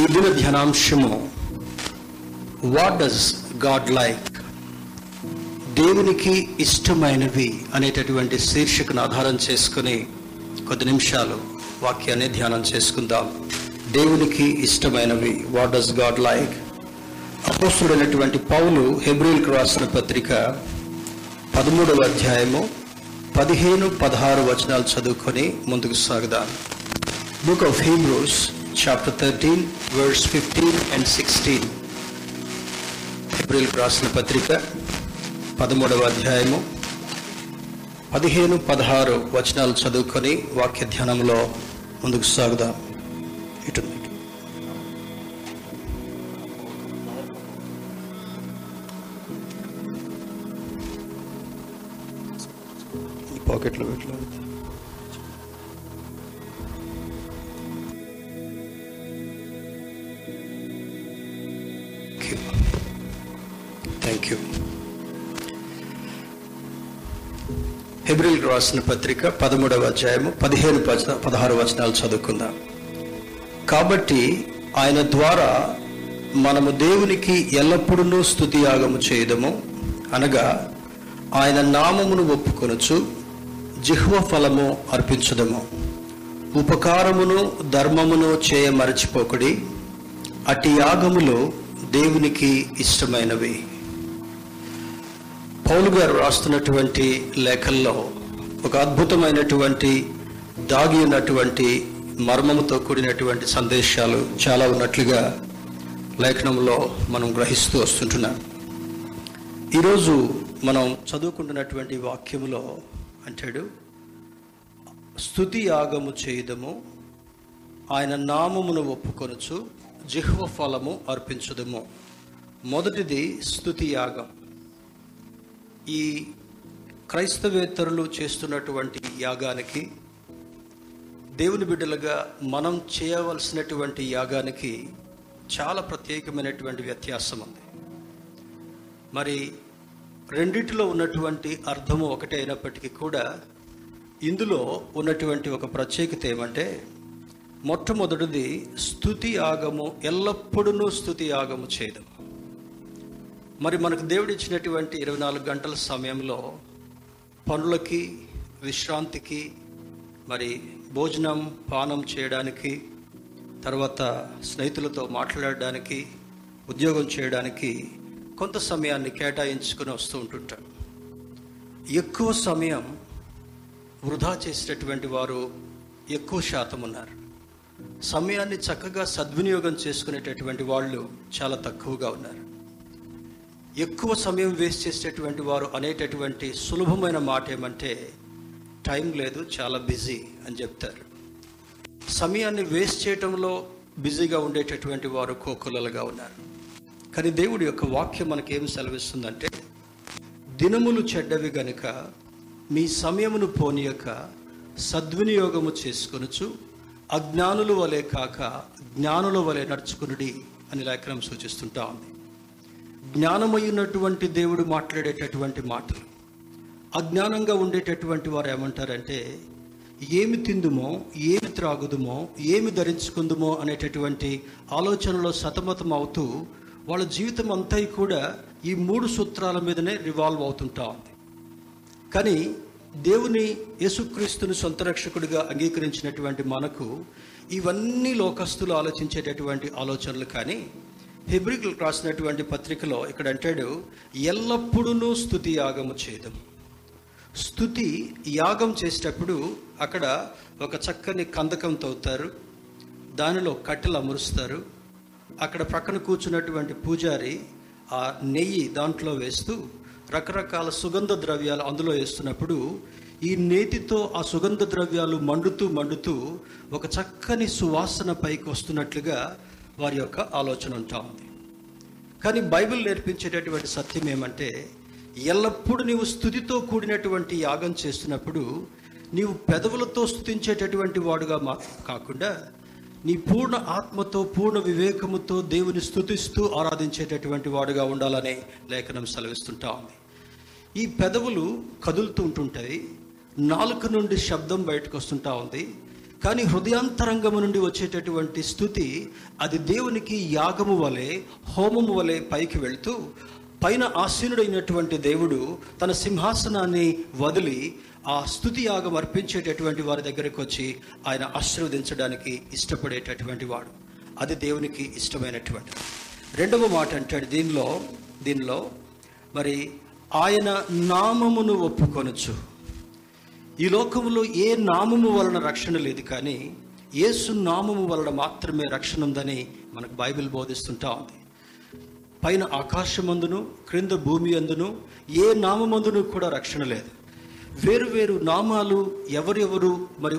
ఈ దిన ధ్యానాంశము వాట్ డస్ గాడ్ లైక్ దేవునికి ఇష్టమైనవి అనేటటువంటి శీర్షికను ఆధారం చేసుకుని కొద్ది నిమిషాలు వాక్యాన్ని ధ్యానం చేసుకుందాం. దేవునికి ఇష్టమైనవి వాట్ డస్ గాడ్ లైక్ అపోస్తుడైనటువంటి పౌలు హెబ్రిల్కి రాసిన పత్రిక పదమూడవ అధ్యాయము పదిహేను పదహారు వచనాలు చదువుకొని ముందుకు సాగుదాం. Book of Hebrews chapter thirteen verse fifteen and sixteen April రాసిన పత్రిక పదమూడవ అధ్యాయము పదిహేను పదహారు వచనాలు చదువుకొని వాక్య ధ్యానంలో ముందుకు సాగుదాం. ఇటు పాకెట్లో పెట్టలేదు. రాసిన పత్రిక పదమూడవ అధ్యాయము పదిహేను వచన పదహారు వచనాలు చదువుకుందాం. కాబట్టి ఆయన ద్వారా మనము దేవునికి ఎల్లప్పుడూ స్థుతియాగము చేయదము. అనగా ఆయన నామమును ఒప్పుకొనుచు జిహ్వ ఫలము అర్పించదము. ఉపకారమును ధర్మమును చేయ మరచిపోకడి అట్టి యాగములు దేవునికి ఇష్టమైనవి. పౌలు గారు రాస్తున్నటువంటి లేఖల్లో ఒక అద్భుతమైనటువంటి దాగి ఉన్నటువంటి మర్మముతో కూడినటువంటి సందేశాలు చాలా ఉన్నట్లుగా లేఖనంలో మనం గ్రహిస్తూ వస్తుంటున్నాం. ఈరోజు మనం చదువుకుంటున్నటువంటి వాక్యములో అంటాడు స్థుతి యాగము చేయదము ఆయన నామమును ఒప్పుకొనుచు జిహ్వ ఫలము అర్పించదము. మొదటిది స్థుతి యాగం. ఈ క్రైస్తవేతరులు చేస్తున్నటువంటి యాగానికి దేవుని బిడ్డలుగా మనం చేయవలసినటువంటి యాగానికి చాలా ప్రత్యేకమైనటువంటి వ్యత్యాసం ఉంది. మరి రెండిటిలో ఉన్నటువంటి అర్థము ఒకటే అయినప్పటికీ కూడా ఇందులో ఉన్నటువంటి ఒక ప్రత్యేకత ఏమంటే మొట్టమొదటిది స్థుతి యాగము ఎల్లప్పుడూ స్థుతి యాగము చేయడం. మరి మనకు దేవుడిచ్చినటువంటి ఇరవై నాలుగు గంటల సమయంలో పనులకి విశ్రాంతికి మరి భోజనం పానం చేయడానికి తర్వాత స్నేహితులతో మాట్లాడడానికి ఉద్యోగం చేయడానికి కొంత సమయాన్ని కేటాయించుకుని వస్తూ ఉంటుంటాం ఎక్కువ సమయం వృధా చేసేటటువంటి వారు ఎక్కువ శాతం ఉన్నారు. సమయాన్ని చక్కగా సద్వినియోగం చేసుకునేటటువంటి వాళ్ళు చాలా తక్కువగా ఉన్నారు. ఎక్కువ సమయం వేస్ట్ చేసేటటువంటి వారు అనేటటువంటి సులభమైన మాట ఏమంటే టైం లేదు చాలా బిజీ అని చెప్తారు. సమయాన్ని వేస్ట్ చేయటంలో బిజీగా ఉండేటటువంటి వారు కోకులలుగా ఉన్నారు. కానీ దేవుడి యొక్క వాక్యం మనకేం సెలవిస్తుందంటే దినములు చెడ్డవి గనుక మీ సమయమును పోనీయక సద్వినియోగము చేసుకొనుచు అజ్ఞానుల వలె కాక జ్ఞానుల వలె నడుచుకునుడి అని లేఖనం సూచిస్తుంటా ఉంది. జ్ఞానమయ్యున్నటువంటి దేవుడు మాట్లాడేటటువంటి మాటలు. అజ్ఞానంగా ఉండేటటువంటి వారు ఏమంటారంటే ఏమి తిందుమో ఏమి త్రాగుదుమో ఏమి ధరించుకుందుమో అనేటటువంటి ఆలోచనలో సతమతం అవుతూ వాళ్ళ జీవితం అంతా కూడా ఈ మూడు సూత్రాల మీదనే రివాల్వ్ అవుతుంటా ఉంది. కానీ దేవుని యేసుక్రీస్తుని సొంత రక్షకుడిగా అంగీకరించినటువంటి మనకు ఇవన్నీ లోకస్తులు ఆలోచించేటటువంటి ఆలోచనలు కానీ హెబ్రిల్ రాసినటువంటి పత్రికలో ఇక్కడ అంటాడు ఎల్లప్పుడూ స్థుతి యాగము చేయడం స్థుతి యాగం చేసేటప్పుడు అక్కడ ఒక చక్కని కందకం తవ్వుతారు దానిలో కట్టెలు అమరుస్తారు అక్కడ ప్రక్కన కూర్చున్నటువంటి పూజారి ఆ నెయ్యి దాంట్లో వేస్తూ రకరకాల సుగంధ ద్రవ్యాలు అందులో వేస్తున్నప్పుడు ఈ నేతితో ఆ సుగంధ ద్రవ్యాలు మండుతూ మండుతూ ఒక చక్కని సువాసన పైకి వస్తున్నట్లుగా వారి యొక్క ఆలోచన ఉంటా ఉంది. కానీ బైబిల్ నేర్పించేటటువంటి సత్యం ఏమంటే ఎల్లప్పుడూ నీవు స్థుతితో కూడినటువంటి యాగం చేస్తున్నప్పుడు నీవు పెదవులతో స్థుతించేటటువంటి వాడుగా మా కాకుండా నీ పూర్ణ ఆత్మతో పూర్ణ వివేకముతో దేవుని స్థుతిస్తూ ఆరాధించేటటువంటి వాడుగా ఉండాలని లేఖనం సెలవిస్తుంటా ఉంది. ఈ పెదవులు కదులుతూ ఉంటుంటాయి. నాలుక నుండి శబ్దం బయటకు వస్తుంటా ఉంది. కానీ హృదయాంతరంగము నుండి వచ్చేటటువంటి స్థుతి అది దేవునికి యాగము వలె హోమము వలె పైకి వెళ్తూ పైన ఆసీనుడైనటువంటి దేవుడు తన సింహాసనాన్ని వదిలి ఆ స్థుతి యాగం అర్పించేటటువంటి వారి దగ్గరకు వచ్చి ఆయన ఆశీర్వదించడానికి ఇష్టపడేటటువంటి వాడు. అది దేవునికి ఇష్టమైనటువంటి రెండవ మాట అంటాడు దీనిలో దీనిలో మరి ఆయన నామమును ఒప్పుకొనొచ్చు ఈ లోకంలో ఏ నామము వలన రక్షణ లేదు కానీ యేసు నామము వలన మాత్రమే రక్షణ ఉందని మనకు బైబిల్ బోధిస్తుంటా ఉంది. పైన ఆకాశమందును క్రింద భూమి అందును ఏ నామమందును కూడా రక్షణ లేదు. వేరు వేరు నామాలు ఎవరెవరు మరి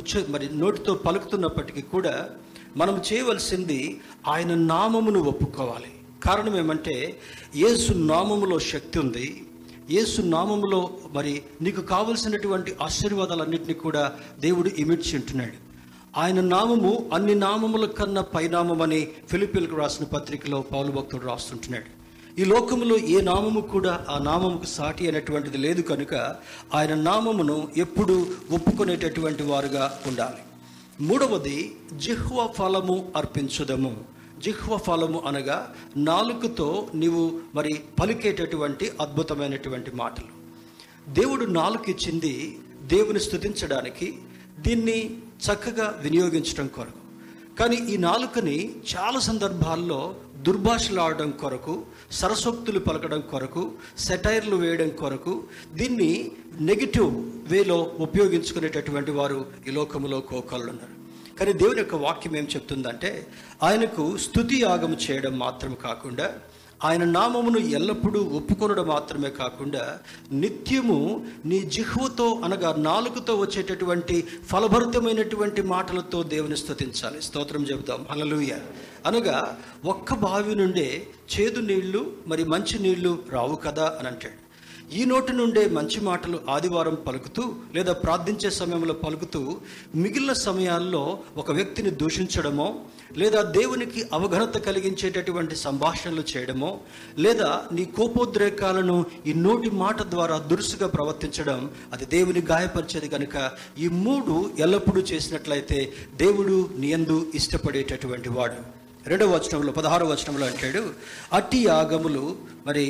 ఉచ్చ మరి నోటితో పలుకుతున్నప్పటికీ కూడా మనం చేయవలసింది ఆయన నామమును ఒప్పుకోవాలి. కారణం ఏమంటే యేసు నామములో శక్తి ఉంది. యేసు నామములో మరి నీకు కావలసినటువంటి ఆశీర్వాదాలన్నింటినీ కూడా దేవుడు ఇమిడ్చి ఉంటున్నాడు ఆయన నామము అన్ని నామముల కన్నా పైనామమని ఫిలిపిల్కు రాసిన పత్రికలో పౌలు భక్తుడు రాస్తుంటున్నాడు. ఈ లోకములో ఏ నామము కూడా ఆ నామముకు సాటి అయినటువంటిది లేదు కనుక ఆయన నామమును ఎప్పుడు ఒప్పుకునేటటువంటి వారుగా ఉండాలి. మూడవది జిహ్వ ఫలము అర్పించుదము. జిహ్వ ఫలము అనగా నాలుకతో నీవు మరి పలికేటటువంటి అద్భుతమైనటువంటి మాటలు. దేవుడు నాలుక ఇచ్చింది దేవుని స్థుతించడానికి దీన్ని చక్కగా వినియోగించడం కొరకు. కానీ ఈ నాలుకని చాలా సందర్భాల్లో దుర్భాషలాడడం కొరకు సరసోక్తులు పలకడం కొరకు సెటైర్లు వేయడం కొరకు దీన్ని నెగిటివ్ వేలో ఉపయోగించుకునేటటువంటి వారు ఈ లోకములో కోకళ్ళు ఉన్నారు కానీ దేవుని యొక్క వాక్యం ఏం చెప్తుందంటే ఆయనకు స్థుతి యాగం చేయడం మాత్రం కాకుండా ఆయన నామమును ఎల్లప్పుడూ ఒప్పుకొనడం మాత్రమే కాకుండా నిత్యము నీ జిహ్వతో అనగా నాలుగుతో వచ్చేటటువంటి ఫలభరితమైనటువంటి మాటలతో దేవుని స్థుతించాలి స్తోత్రం చెబుతాం. హలలుయ అనగా ఒక్క బావి నుండే చేదు నీళ్ళు మరి మంచి నీళ్ళు రావు కదా అని అంటాడు. ఈ నోటి నుండే మంచి మాటలు ఆదివారం పలుకుతూ లేదా ప్రార్థించే సమయంలో పలుకుతూ మిగిలిన సమయాల్లో ఒక వ్యక్తిని దూషించడమో లేదా దేవునికి అవఘనత కలిగించేటటువంటి సంభాషణలు చేయడమో లేదా నీ కోపోద్రేకాలను ఈ నోటి మాట ద్వారా దురుసుగా ప్రవర్తించడం అది దేవుని గాయపరిచేది కనుక ఈ మూడు ఎల్లప్పుడూ చేసినట్లయితే దేవుడు నియందు ఇష్టపడేటటువంటి వాడు. రెండవ వచనంలో పదహారవ వచనంలో అంటాడు అట్టి యాగములు మరి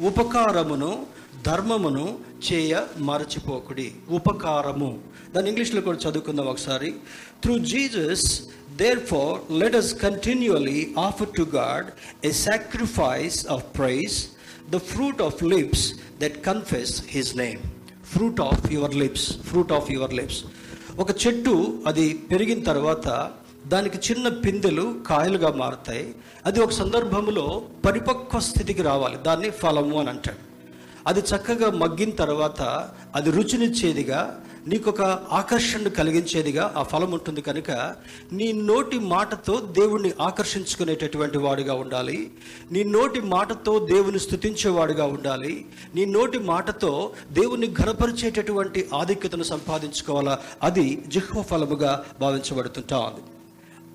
ఉపకారమును ధర్మమును చేయ మరచిపోకుడి. ఉపకారము. దాన్ని ఇంగ్లీష్లో కూడా చదువుకుందాం ఒకసారి. Through Jesus therefore let us continually offer to God a sacrifice of praise the fruit of lips that confess his name fruit of your lips fruit of your lips ఒక చెట్టు అది పెరిగిన తర్వాత దానికి చిన్న పిందెలు కాయలుగా మారుతాయి. అది ఒక సందర్భంలో పరిపక్వ స్థితికి రావాలి. దాన్ని ఫలము అని అంటాడు అది చక్కగా మగ్గిన తర్వాత అది రుచినిచ్చేదిగా నీకు ఒక ఆకర్షణ కలిగించేదిగా ఆ ఫలం ఉంటుంది కనుక నీ నోటి మాటతో దేవుణ్ణి ఆకర్షించుకునేటటువంటి వాడిగా ఉండాలి. నీ నోటి మాటతో దేవుని స్తుతించేవాడిగా ఉండాలి. నీ నోటి మాటతో దేవుణ్ణి ఘనపరిచేటటువంటి ఆధిక్యతను సంపాదించుకోవాలా? అది జిహ్వ ఫలముగా భావించబడుతుంటా ఉంది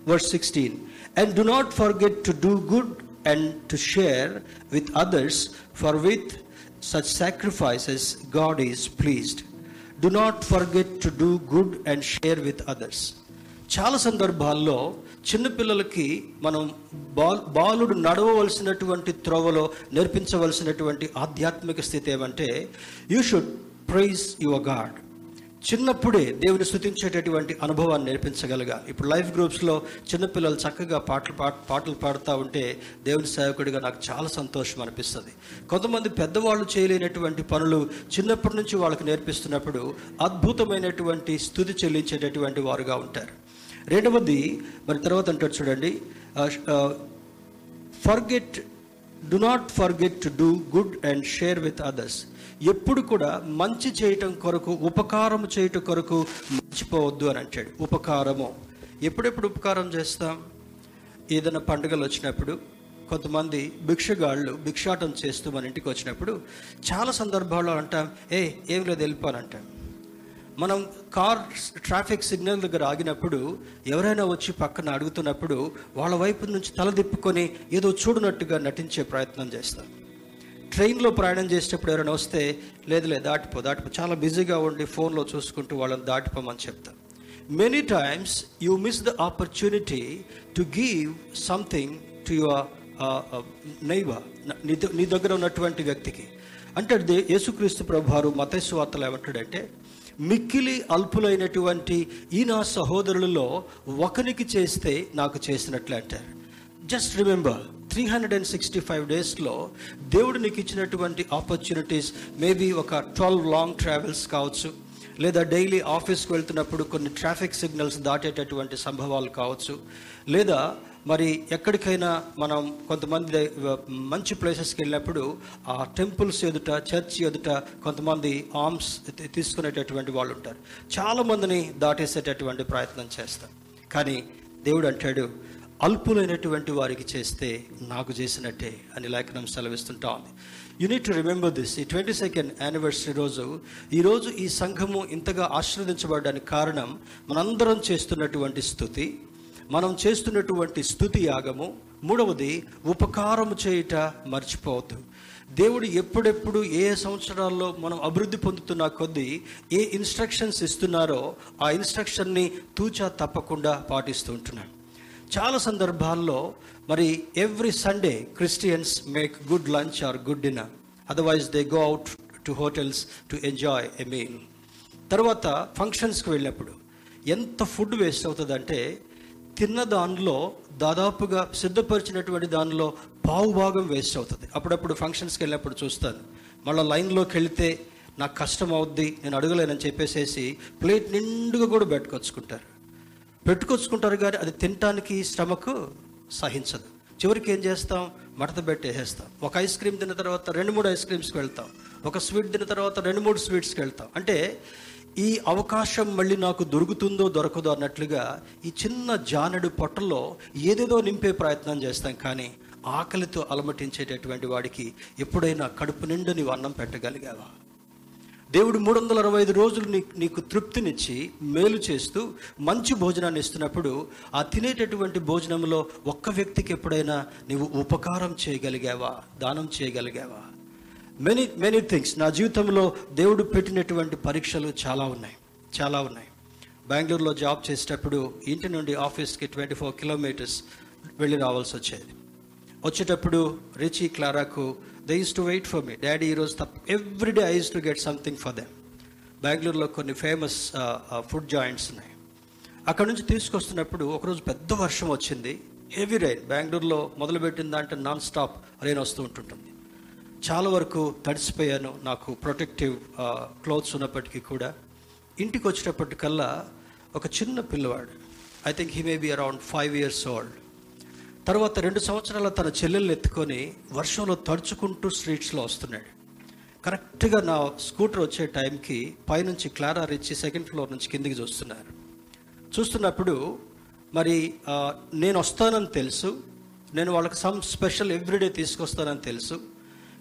verse 16 and do not forget to do good and to share with others for with such sacrifices god is pleased do not forget to do good and share with others చాలా సందర్భాల్లో చిన్నపిల్లలకి మనం బాల్ బాలుడు నడవవలసినటువంటి త్రోవలో నేర్పించవలసినటువంటి ఆధ్యాత్మిక స్థితి ఏమంటే you should praise your God చిన్నప్పుడే దేవుని స్థుతించేటటువంటి అనుభవాన్ని నేర్పించగలగా. ఇప్పుడు లైఫ్ గ్రూప్స్లో చిన్నపిల్లలు చక్కగా పాటలు పాట పాటలు పాడుతూ ఉంటే దేవుని సేవకుడిగా నాకు చాలా సంతోషం అనిపిస్తుంది. కొంతమంది పెద్దవాళ్ళు చేయలేనటువంటి పనులు చిన్నప్పటి నుంచి వాళ్ళకి నేర్పిస్తున్నప్పుడు అద్భుతమైనటువంటి స్థుతి చెల్లించేటటువంటి వారుగా ఉంటారు. రెండవది మరి తర్వాత అంటాడు చూడండి forget do not forget to do good and share with others ఎప్పుడు కూడా మంచి చేయటం కొరకు ఉపకారం చేయటం కొరకు మర్చిపోవద్దు అని అంటాడు. ఉపకారము. ఎప్పుడెప్పుడు ఉపకారం చేస్తాం? ఏదైనా పండుగలు వచ్చినప్పుడు కొంతమంది భిక్షగాళ్ళు భిక్షాటం చేస్తూ మన ఇంటికి వచ్చినప్పుడు చాలా సందర్భాల్లో అంటాం ఏ ఏం లేదు వెళ్ళిపోనంటాం మనం కార్ ట్రాఫిక్ సిగ్నల్ దగ్గర ఆగినప్పుడు ఎవరైనా వచ్చి పక్కన అడుగుతున్నప్పుడు వాళ్ళ వైపు నుంచి తల తిప్పుకొని ఏదో చూడనట్టుగా నటించే ప్రయత్నం చేస్తాం. ట్రైన్లో ప్రయాణం చేసేటప్పుడు ఎవరైనా వస్తే లేదు లేదు దాటిపో దాటిపో చాలా బిజీగా ఉండి ఫోన్లో చూసుకుంటూ వాళ్ళని దాటిపోమని చెప్తాను many times you miss the opportunity to give something to your నైవ నీ దగ్గర ఉన్నటువంటి వ్యక్తికి. అంటే యేసుక్రీస్తు ప్రభువారు మతేసు వార్తలు ఏమంటాడంటే మిక్కిలి అల్పులైనటువంటి ఈ నా సహోదరులలో ఒకరికి చేస్తే నాకు చేసినట్లు అంటారు. Just remember three hundred and sixty five డేస్లో దేవుడు నీకు ఇచ్చినటువంటి ఆపర్చునిటీస్ మేబీ ఒక ట్వెల్వ్ లాంగ్ ట్రావెల్స్ కావచ్చు లేదా డైలీ ఆఫీస్కి వెళ్తున్నప్పుడు కొన్ని ట్రాఫిక్ సిగ్నల్స్ దాటేటటువంటి సంభవాలు కావచ్చు లేదా మరి ఎక్కడికైనా మనం కొంతమంది మంచి ప్లేసెస్కి వెళ్ళినప్పుడు ఆ టెంపుల్స్ ఎదుట చర్చ్ ఎదుట కొంతమంది ఆర్మ్స్ తీసుకునేటటువంటి వాళ్ళు ఉంటారు. చాలామందిని దాటేసేటటువంటి ప్రయత్నం చేస్తారు. కానీ దేవుడు అంటాడు అల్పులైనటువంటి వారికి చేస్తే నాకు చేసినట్టే అని లేఖనం సెలవిస్తుంటా ఉంది. You need to remember this ఈ ట్వంటీ సెకండ్ యానివర్సరీ రోజు ఈరోజు ఈ సంఘము ఇంతగా ఆశీర్వదించబడడానికి కారణం మనందరం చేస్తున్నటువంటి స్థుతి మనం చేస్తున్నటువంటి స్థుతి యాగము. మూడవది ఉపకారము చేయుట మర్చిపోవద్దు. దేవుడు ఎప్పుడెప్పుడు ఏ సంవత్సరాల్లో మనం అభివృద్ధి పొందుతున్న కొద్దీ ఏ ఇన్స్ట్రక్షన్స్ ఇస్తున్నారో ఆ ఇన్స్ట్రక్షన్ని తూచా తప్పకుండా పాటిస్తూ ఉంటున్నాడు. చాలా సందర్భాల్లో మరి every Sunday Christians make good lunch or good dinner otherwise they go out to hotels to enjoy a meal తర్వాత ఫంక్షన్స్కి వెళ్ళినప్పుడు ఎంత ఫుడ్ వేస్ట్ అవుతుందంటే తిన్న దానిలో దాదాపుగా సిద్ధపరిచినటువంటి దానిలో పావు భాగం వేస్ట్ అవుతుంది. అప్పుడప్పుడు ఫంక్షన్స్కి వెళ్ళినప్పుడు చూస్తాను. మళ్ళీ లైన్లోకి వెళితే నాకు కష్టం అవుద్ది నేను అడగలేనని చెప్పేసేసి ప్లేట్ నిండుగా కూడా పెట్టుకొచ్చుకుంటారు పెట్టుకొచ్చుకుంటారు కానీ అది తినటానికి శ్రమకు సహించదు. చివరికి ఏం చేస్తాం? మడత పెట్టేసేస్తాం ఒక ఐస్ క్రీమ్ తిన్న తర్వాత రెండు మూడు ఐస్ క్రీమ్స్కి వెళ్తాం. ఒక స్వీట్ తిన్న తర్వాత రెండు మూడు స్వీట్స్కి వెళ్తాం. అంటే ఈ అవకాశం మళ్ళీ నాకు దొరుకుతుందో దొరకదో అన్నట్లుగా ఈ చిన్న జానడు పొట్టలో ఏదేదో నింపే ప్రయత్నం చేస్తాం కానీ ఆకలితో అలమటించేటటువంటి వాడికి ఎప్పుడైనా కడుపు నిండు నీవు అన్నం పెట్టగలిగావా? దేవుడు మూడు వందల అరవై ఐదు రోజులు నీకు నీకు తృప్తినిచ్చి మేలు చేస్తూ మంచి భోజనాన్ని ఇస్తున్నప్పుడు ఆ తినేటటువంటి భోజనంలో ఒక్క వ్యక్తికి ఎప్పుడైనా నీవు ఉపకారం చేయగలిగావా? దానం చేయగలిగావా? Many many things. నా జీవితంలో దేవుడు పెట్టినటువంటి పరీక్షలు చాలా ఉన్నాయి. చాలా ఉన్నాయి. బెంగళూరులో జాబ్ చేసేటప్పుడు ఇంటి నుండి ఆఫీస్కి ట్వంటీ ఫోర్ కిలోమీటర్స్ వెళ్ళి రావాల్సి వచ్చేది. వచ్చేటప్పుడు Richie క్లారాకు they use to wait for me daddy ఈరోజు తప్ప everyday I use to get something for them బెంగళూరులో కొన్ని ఫేమస్ ఫుడ్ జాయింట్స్ ఉన్నాయి. అక్కడ నుంచి తీసుకొస్తున్నప్పుడు ఒకరోజు పెద్ద వర్షం వచ్చింది. హెవీ రైన్ బెంగళూరులో మొదలుపెట్టిన దాంట్లో నాన్ స్టాప్ రైన్ వస్తూ ఉంటుంటుంది. చాలా వరకు తడిసిపోయాను. నాకు ప్రొటెక్టివ్ క్లోత్స్ uh, ఉన్నప్పటికీ కూడా. ఇంటికి వచ్చేటప్పటికల్లా ఒక చిన్న పిల్లవాడు I think he may be around five years old తర్వాత రెండు సంవత్సరాల తన చెల్లెల్ని ఎత్తుకొని వర్షంలో తడుచుకుంటూ స్ట్రీట్స్లో వస్తున్నాడు. కరెక్ట్గా నా స్కూటర్ వచ్చే టైంకి పైనుంచి క్లారా రిచ్చి సెకండ్ ఫ్లోర్ నుంచి కిందికి చూస్తున్నారు. చూస్తున్నప్పుడు మరి నేను వస్తానని తెలుసు. నేను వాళ్ళకి సమ్ స్పెషల్ ఎవ్రీడే తీసుకొస్తానని తెలుసు.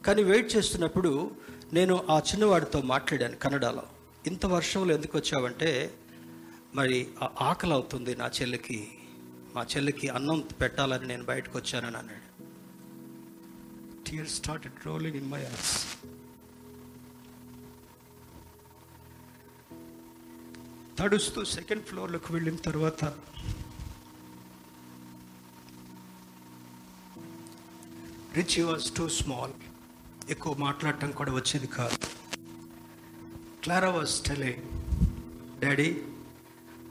కానీ వెయిట్ చేస్తున్నప్పుడు నేను ఆ చిన్నవాడితో మాట్లాడాను కన్నడలో. ఇంత వర్షంలో ఎందుకు వచ్చావంటే మరి ఆకలి అవుతుంది నా చెల్లికి. మా చెల్లికి అన్నం పెట్టాలని నేను బయటకు వచ్చానని అన్నాడు tear rolling in my eyes తడుస్తూ సెకండ్ ఫ్లోర్లోకి వెళ్ళిన తర్వాత రిచ్ వాజ్ టూ స్మాల్ ఎక్కువ మాట్లాడటం కూడా వచ్చేది కాదు. Clara was telling daddy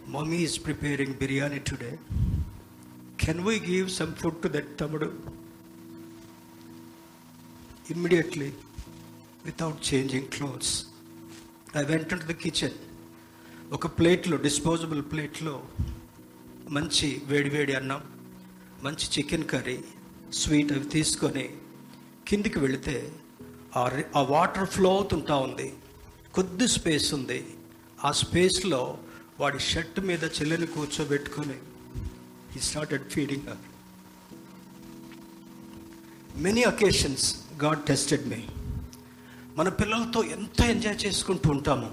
mummy is preparing biryani today can we give some food to that తమ్ముడు immediately without changing clothes I went to the kitchen ఒక ప్లేట్లో డిస్పోజబుల్ ప్లేట్లో మంచి వేడివేడి అన్నం మంచి చికెన్ కర్రీ స్వీట్ అవి తీసుకొని కిందికి వెళితే ఆ ఆ వాటర్ ఫ్లో అవుతుంటా ఉంది. కొద్ది స్పేస్ ఉంది. ఆ స్పేస్లో వాడి షర్ట్ మీద చెల్లెని కూర్చోబెట్టుకొని he started feeding her many occasions God tested me మన పిల్లలతో ఎంత ఎంజాయ్ చేసుకుంటూ ఉంటాము.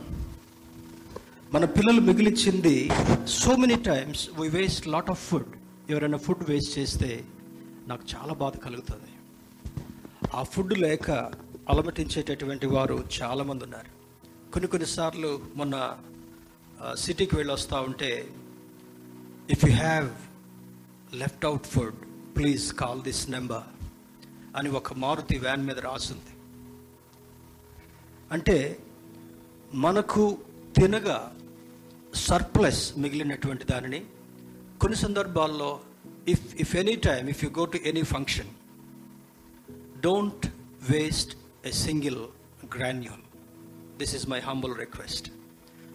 మన పిల్లలు మిగిలిచ్చింది so many times we waste lot of food ఎవరైనా ఫుడ్ వేస్ట్ చేస్తే నాకు చాలా బాధ కలుగుతుంది. ఆ ఫుడ్ లేక అలమటించేటటువంటి వారు చాలామంది ఉన్నారు. కొన్ని కొన్నిసార్లు మొన్న సిటీకి వెళ్ళి వస్తూ ఉంటే if you have left out food please call this number అని ఒక మారుతి వ్యాన్ మీద రాసింది. అంటే మనకు తినగా సర్ప్లస్ మిగిలినటువంటి దానిని కొన్ని సందర్భాల్లో if if any time if you go to any function don't waste a single granule this is my humble request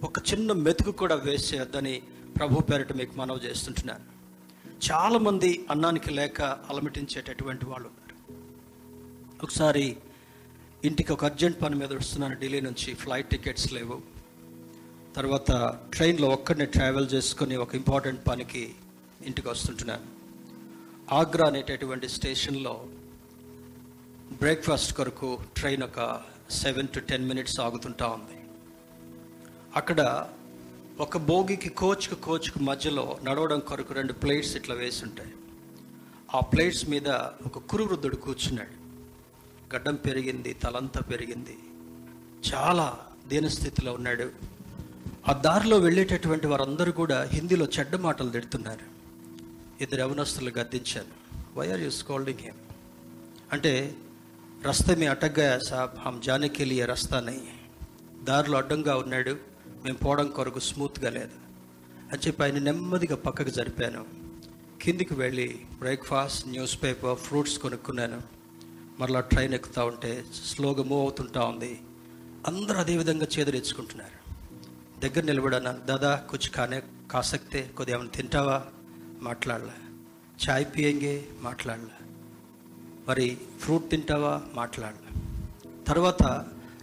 ఒక చిన్న మెతుకు కూడా వేస్ట్ చేయొద్దని ప్రభు పేరిట మీకు మనవి చేస్తుంటున్నాను. చాలామంది అన్నానికి లేక అలమటించేటటువంటి వాళ్ళు ఉన్నారు. ఒకసారి ఇంటికి ఒక అర్జెంట్ పని మీద వస్తున్నాను. ఢిల్లీ నుంచి ఫ్లైట్ టికెట్స్ లేవు. తర్వాత ట్రైన్లో ఒక్కడిని ట్రావెల్ చేసుకుని ఒక ఇంపార్టెంట్ పనికి ఇంటికి వస్తుంటున్నాను. ఆగ్రా అనేటటువంటి స్టేషన్లో బ్రేక్ఫాస్ట్ కొరకు ట్రైన్ ఒక సెవెన్ టు టెన్ మినిట్స్ ఆగుతుంటా ఉంది. అక్కడ ఒక భోగికి కోచ్కు కోచ్కు మధ్యలో నడవడం కొరకు రెండు ప్లేట్స్ ఇట్లా వేసి ఉంటాయి. ఆ ప్లేట్స్ మీద ఒక కురువృద్ధుడు కూర్చున్నాడు. గడ్డం పెరిగింది తలంతా పెరిగింది. చాలా దీనస్థితిలో ఉన్నాడు. ఆ దారిలో వెళ్ళేటటువంటి వారందరూ కూడా హిందీలో చెడ్డ మాటలు తిడుతున్నారు. ఇద్దరు యవనస్తులు గద్దించాను why are you scolding him అంటే రస్తా మీ అటగ్గా సాబ్ హమ్ జానే రస్తానై. రస్తా దారిలో అడ్డంగా ఉన్నాడు. మేము పోవడం కొరకు స్మూత్గా లేదు. అని చెప్పి ఆయన నెమ్మదిగా పక్కకు జరిపాను. కిందికి వెళ్ళి బ్రేక్ఫాస్ట్ న్యూస్ పేపర్ ఫ్రూట్స్ కొనుక్కున్నాను. మరలా ట్రైన్ ఎక్కుతూ ఉంటే స్లోగా మూవ్ అవుతుంటా ఉంది. అందరూ అదే విధంగా చేదరించుకుంటున్నారు దగ్గర నిలబడన్నాను దాదా కుచ్ కానీ కాసక్తే కొద్ది ఏమైనా తింటావా? మాట్లాడలే. చాయ్ పియంగే? మాట్లాడలే. మరి ఫ్రూట్ తింటావా? మాట్లాడలే. తర్వాత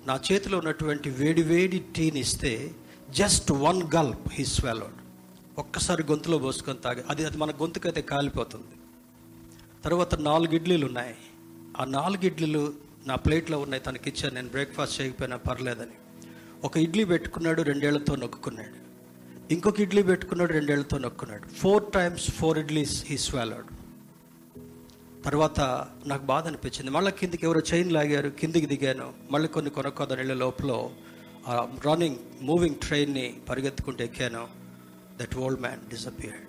నా చేతిలో ఉన్నటువంటి వేడి వేడి టీని ఇస్తే just one gulp he swallowed ఒక్కసారి గొంతులో పోసుకొని తాగి అది అది మన గొంతుకైతే కాలిపోతుంది. తర్వాత నాలుగు ఇడ్లీలు ఉన్నాయి. ఆ నాలుగు ఇడ్లీలు నా ప్లేట్లో ఉన్నాయి తనకి ఇచ్చాను. నేను బ్రేక్ఫాస్ట్ చేయకపోయినా పర్లేదని. ఒక ఇడ్లీ పెట్టుకున్నాడు రెండేళ్ళతో నొక్కున్నాడు. ఇంకొక ఇడ్లీ పెట్టుకున్నాడు రెండేళ్ళతో నొక్కున్నాడు. Four times four idlis he swallowed తర్వాత నాకు బాధ అనిపించింది. మళ్ళీ కిందికి ఎవరో చైన్ లాగారు కిందికి దిగాను. మళ్ళీ కొన్ని కొనుక్కోదని వెళ్ళే లోపల రన్నింగ్ మూవింగ్ ట్రైన్ని పరిగెత్తుకుంటూ ఎక్కాను. దట్ ఓల్డ్ మ్యాన్ డిసపియర్డ్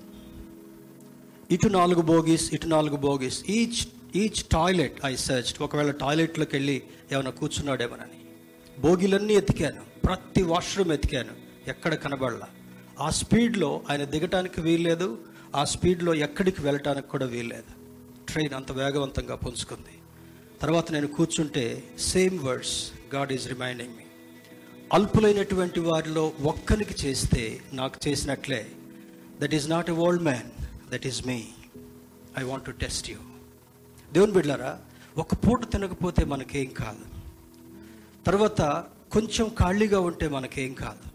ఇటు నాలుగు బోగీస్ ఇటు నాలుగు bogies each each toilet I search ఒకవేళ టాయిలెట్లోకి వెళ్ళి ఏమైనా కూర్చున్నాడేమోనని. బోగీలన్నీ ఎతికాను. ప్రతి వాష్రూమ్ ఎతికాను. ఎక్కడ కనబడలా. ఆ స్పీడ్లో ఆయన దిగటానికి వీల్లేదు. ఆ స్పీడ్లో ఎక్కడికి వెళ్ళటానికి కూడా వీల్లేదు. ట్రైన్ అంత వేగవంతంగా పుంజుకుంది తర్వాత నేను కూర్చుంటే same words God is reminding me అల్పులైనటువంటి వారిలో ఒక్కరికి చేస్తే నాకు చేసినట్లే. That is not a old man that is me I want to test you దేవుని బిడ్డారా ఒక పూట తినకపోతే మనకేం కాదు. తర్వాత కొంచెం ఖాళీగా ఉంటే మనకేం కాదు.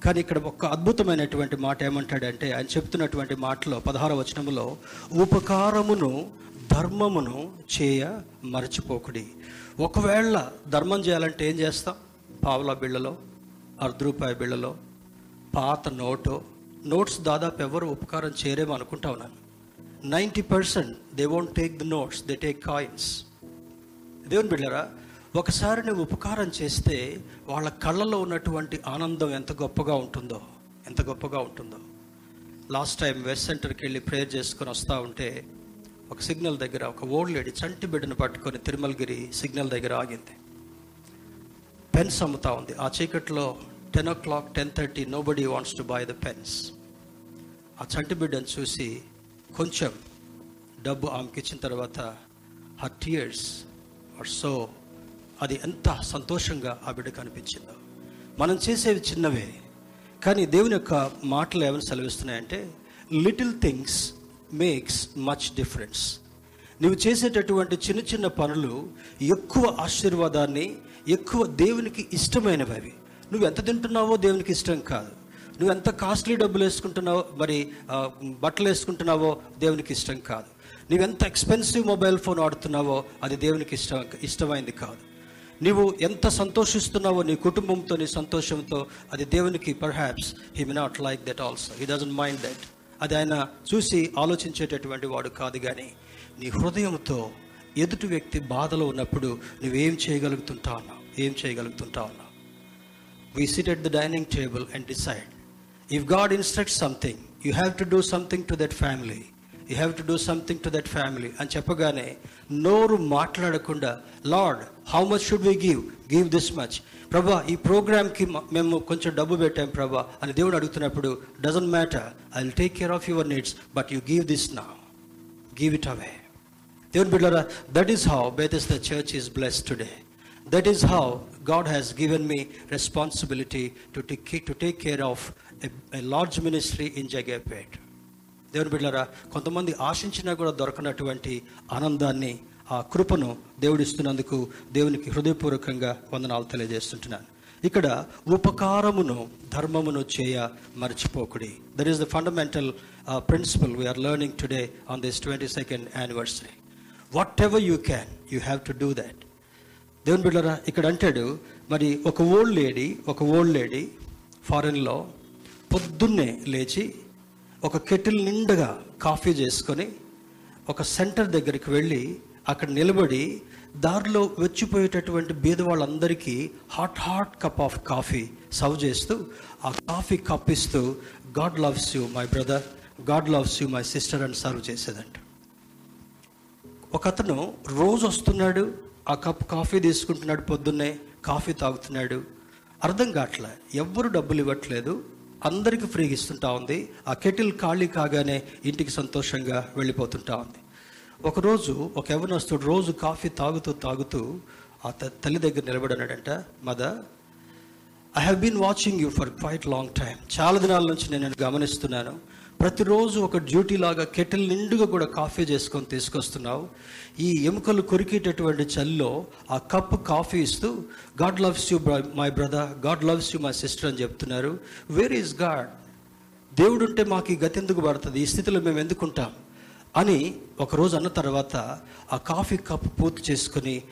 కానీ ఇక్కడ ఒక అద్భుతమైనటువంటి మాట ఏమంటాడంటే ఆయన చెప్తున్నటువంటి మాటలో పదహార వచనంలో ఉపకారమును ధర్మమును చేయ మరచిపోకుడి. ఒకవేళ ధర్మం చేయాలంటే ఏం చేస్తాం? పావుల బిళ్ళలో అర్ధ రూపాయి బిళ్ళలో పాత నోటు. నోట్స్ దాదాపు ఎవరు ఉపకారం చేయరేమో అనుకుంటా ఉన్నాను. Ninety percent they won't take the notes they take coins దేవుని బిళ్ళరా ఒకసారి నువ్వు ఉపకారం చేస్తే వాళ్ళ కళ్ళలో ఉన్నటువంటి ఆనందం ఎంత గొప్పగా ఉంటుందో ఎంత గొప్పగా ఉంటుందో. లాస్ట్ టైం వెస్ట్ సెంటర్కి వెళ్ళి ప్రేయర్ చేసుకొని వస్తూ ఉంటే ఒక సిగ్నల్ దగ్గర ఒక ఓల్డ్ లేడీ చంటి బిడ్డను పట్టుకొని తిరుమలగిరి సిగ్నల్ దగ్గర ఆగింది. పెన్స్ అమ్ముతా ఉంది. ఆ చీకట్లో ten o'clock ten thirty nobody wants to buy the pens ఆ చంటి బిడ్డను చూసి కొంచెం డబ్బు ఆమెకి ఇచ్చిన తర్వాత హర్ టీయర్స్ ఆర్ సో అది ఎంత సంతోషంగా ఆ బిడ్డకు అనిపించిందో. మనం చేసేవి చిన్నవే కానీ దేవుని యొక్క మాటలు ఏమైనా సెలవిస్తున్నాయంటే little things makes much difference నువ్వు చేసేటటువంటి చిన్న చిన్న పనులు ఎక్కువ ఆశీర్వాదాన్ని ఎక్కువ దేవునికి ఇష్టమైనవి అవి నువ్వు ఎంత తింటున్నావో దేవునికి ఇష్టం కాదు. నువ్వు ఎంత కాస్ట్లీ డబ్బులు వేసుకుంటున్నావో మరి బట్టలు వేసుకుంటున్నావో దేవునికి ఇష్టం కాదు. నువ్వెంత ఎక్స్పెన్సివ్ మొబైల్ ఫోన్ వాడుతున్నావో అది దేవునికి ఇష్టం ఇష్టమైంది కాదు. నీవు ఎంత సంతోషిస్తున్నావో నీ కుటుంబంతో నీ సంతోషంతో అది దేవునికి perhaps he may not like that also he doesn't mind that అది ఆయన చూసి ఆలోచించేటటువంటి వాడు కాదు కానీ నీ హృదయంతో ఎదుటి వ్యక్తి బాధలో ఉన్నప్పుడు నువ్వేం చేయగలుగుతుంటావు ఏం చేయగలుగుతుంటా ఉన్నావు we sit at the dining table and decide if God instruct something you have to do something to that family you have to do something to that family అని చెప్పగానే నోరు మాట్లాడకుండా Lord how much should we give give this much ప్రభా ఈ ప్రోగ్రామ్కి మేము కొంచెం డబ్బు పెట్టాం ప్రభా. అని దేవుడు అడుగుతున్నప్పుడు doesn't matter I will take care of your needs but you give this నా గివ్ ఇట్ అవే దేవుని బిడ్డరా that is how బేతస్ the church is bless today that is how God has given me responsibility to to take care of a large ministry in Jagepet దేవుని బిడ్డరా కొంతమంది ఆశించినా కూడా దొరకనటువంటి ఆనందాన్ని ఆ కృపను దేవుడిస్తున్నందుకు దేవునికి హృదయపూర్వకంగా వందనాలు తెలియజేస్తుంటున్నాను. ఇక్కడ ఉపకారమును ధర్మమును చేయ మర్చిపోకుడి. That is the fundamental principle we are learning today on this twenty second anniversary whatever you can you have to do that దేవుని బిడ్డరా ఇక్కడ అంటాడు మరి ఒక ఓల్డ్ లేడీ ఒక ఓల్డ్ లేడీ ఫారెన్లో పొద్దున్నే లేచి ఒక కెటిల్ నిండుగా కాఫీ చేసుకొని ఒక సెంటర్ దగ్గరికి వెళ్ళి అక్కడ నిలబడి దారిలో వచ్చిపోయేటటువంటి బీద వాళ్ళందరికీ hot hot cup of coffee serve చేస్తూ ఆ కాఫీ కప్ ఇస్తూ God loves you my brother God loves you my sister అని సర్వ్ చేసేదంట. ఒక అతను రోజు వస్తున్నాడు ఆ కప్ కాఫీ తీసుకుంటున్నాడు పొద్దున్నే కాఫీ తాగుతున్నాడు. అర్థం కావట్లే? ఎవ్వరు డబ్బులు ఇవ్వట్లేదు. అందరికీ ఫ్రీగా ఇస్తుంటా ఉంది. ఆ కెటిల్ ఖాళీ కాగానే ఇంటికి సంతోషంగా వెళ్ళిపోతుంటా ఉంది. ఒకరోజు ఒక యవనస్తుడు రోజు కాఫీ తాగుతూ తాగుతూ ఆ తల్లి దగ్గర నిలబడినాడంట mother I have been watching you for quite long time చాలా దినాల నుంచి నేను గమనిస్తున్నాను. ప్రతిరోజు ఒక డ్యూటీ లాగా కెటిల్ నిండుగా కూడా కాఫీ చేసుకొని తీసుకొస్తున్నావు. ఈ ఎముకలు కొరికేటటువంటి చలిలో ఆ కప్ కాఫీ ఇస్తూ God loves you my brother God loves you my sister అని చెప్తున్నారు. Where is God? దేవుడు ఉంటే మాకు ఈ గతి ఎందుకు పడుతుంది? ఈ స్థితిలో మేము ఎందుకుంటాం? అని ఒకరోజు అన్న తర్వాత ఆ కాఫీ కప్ పూర్తి చేసుకుని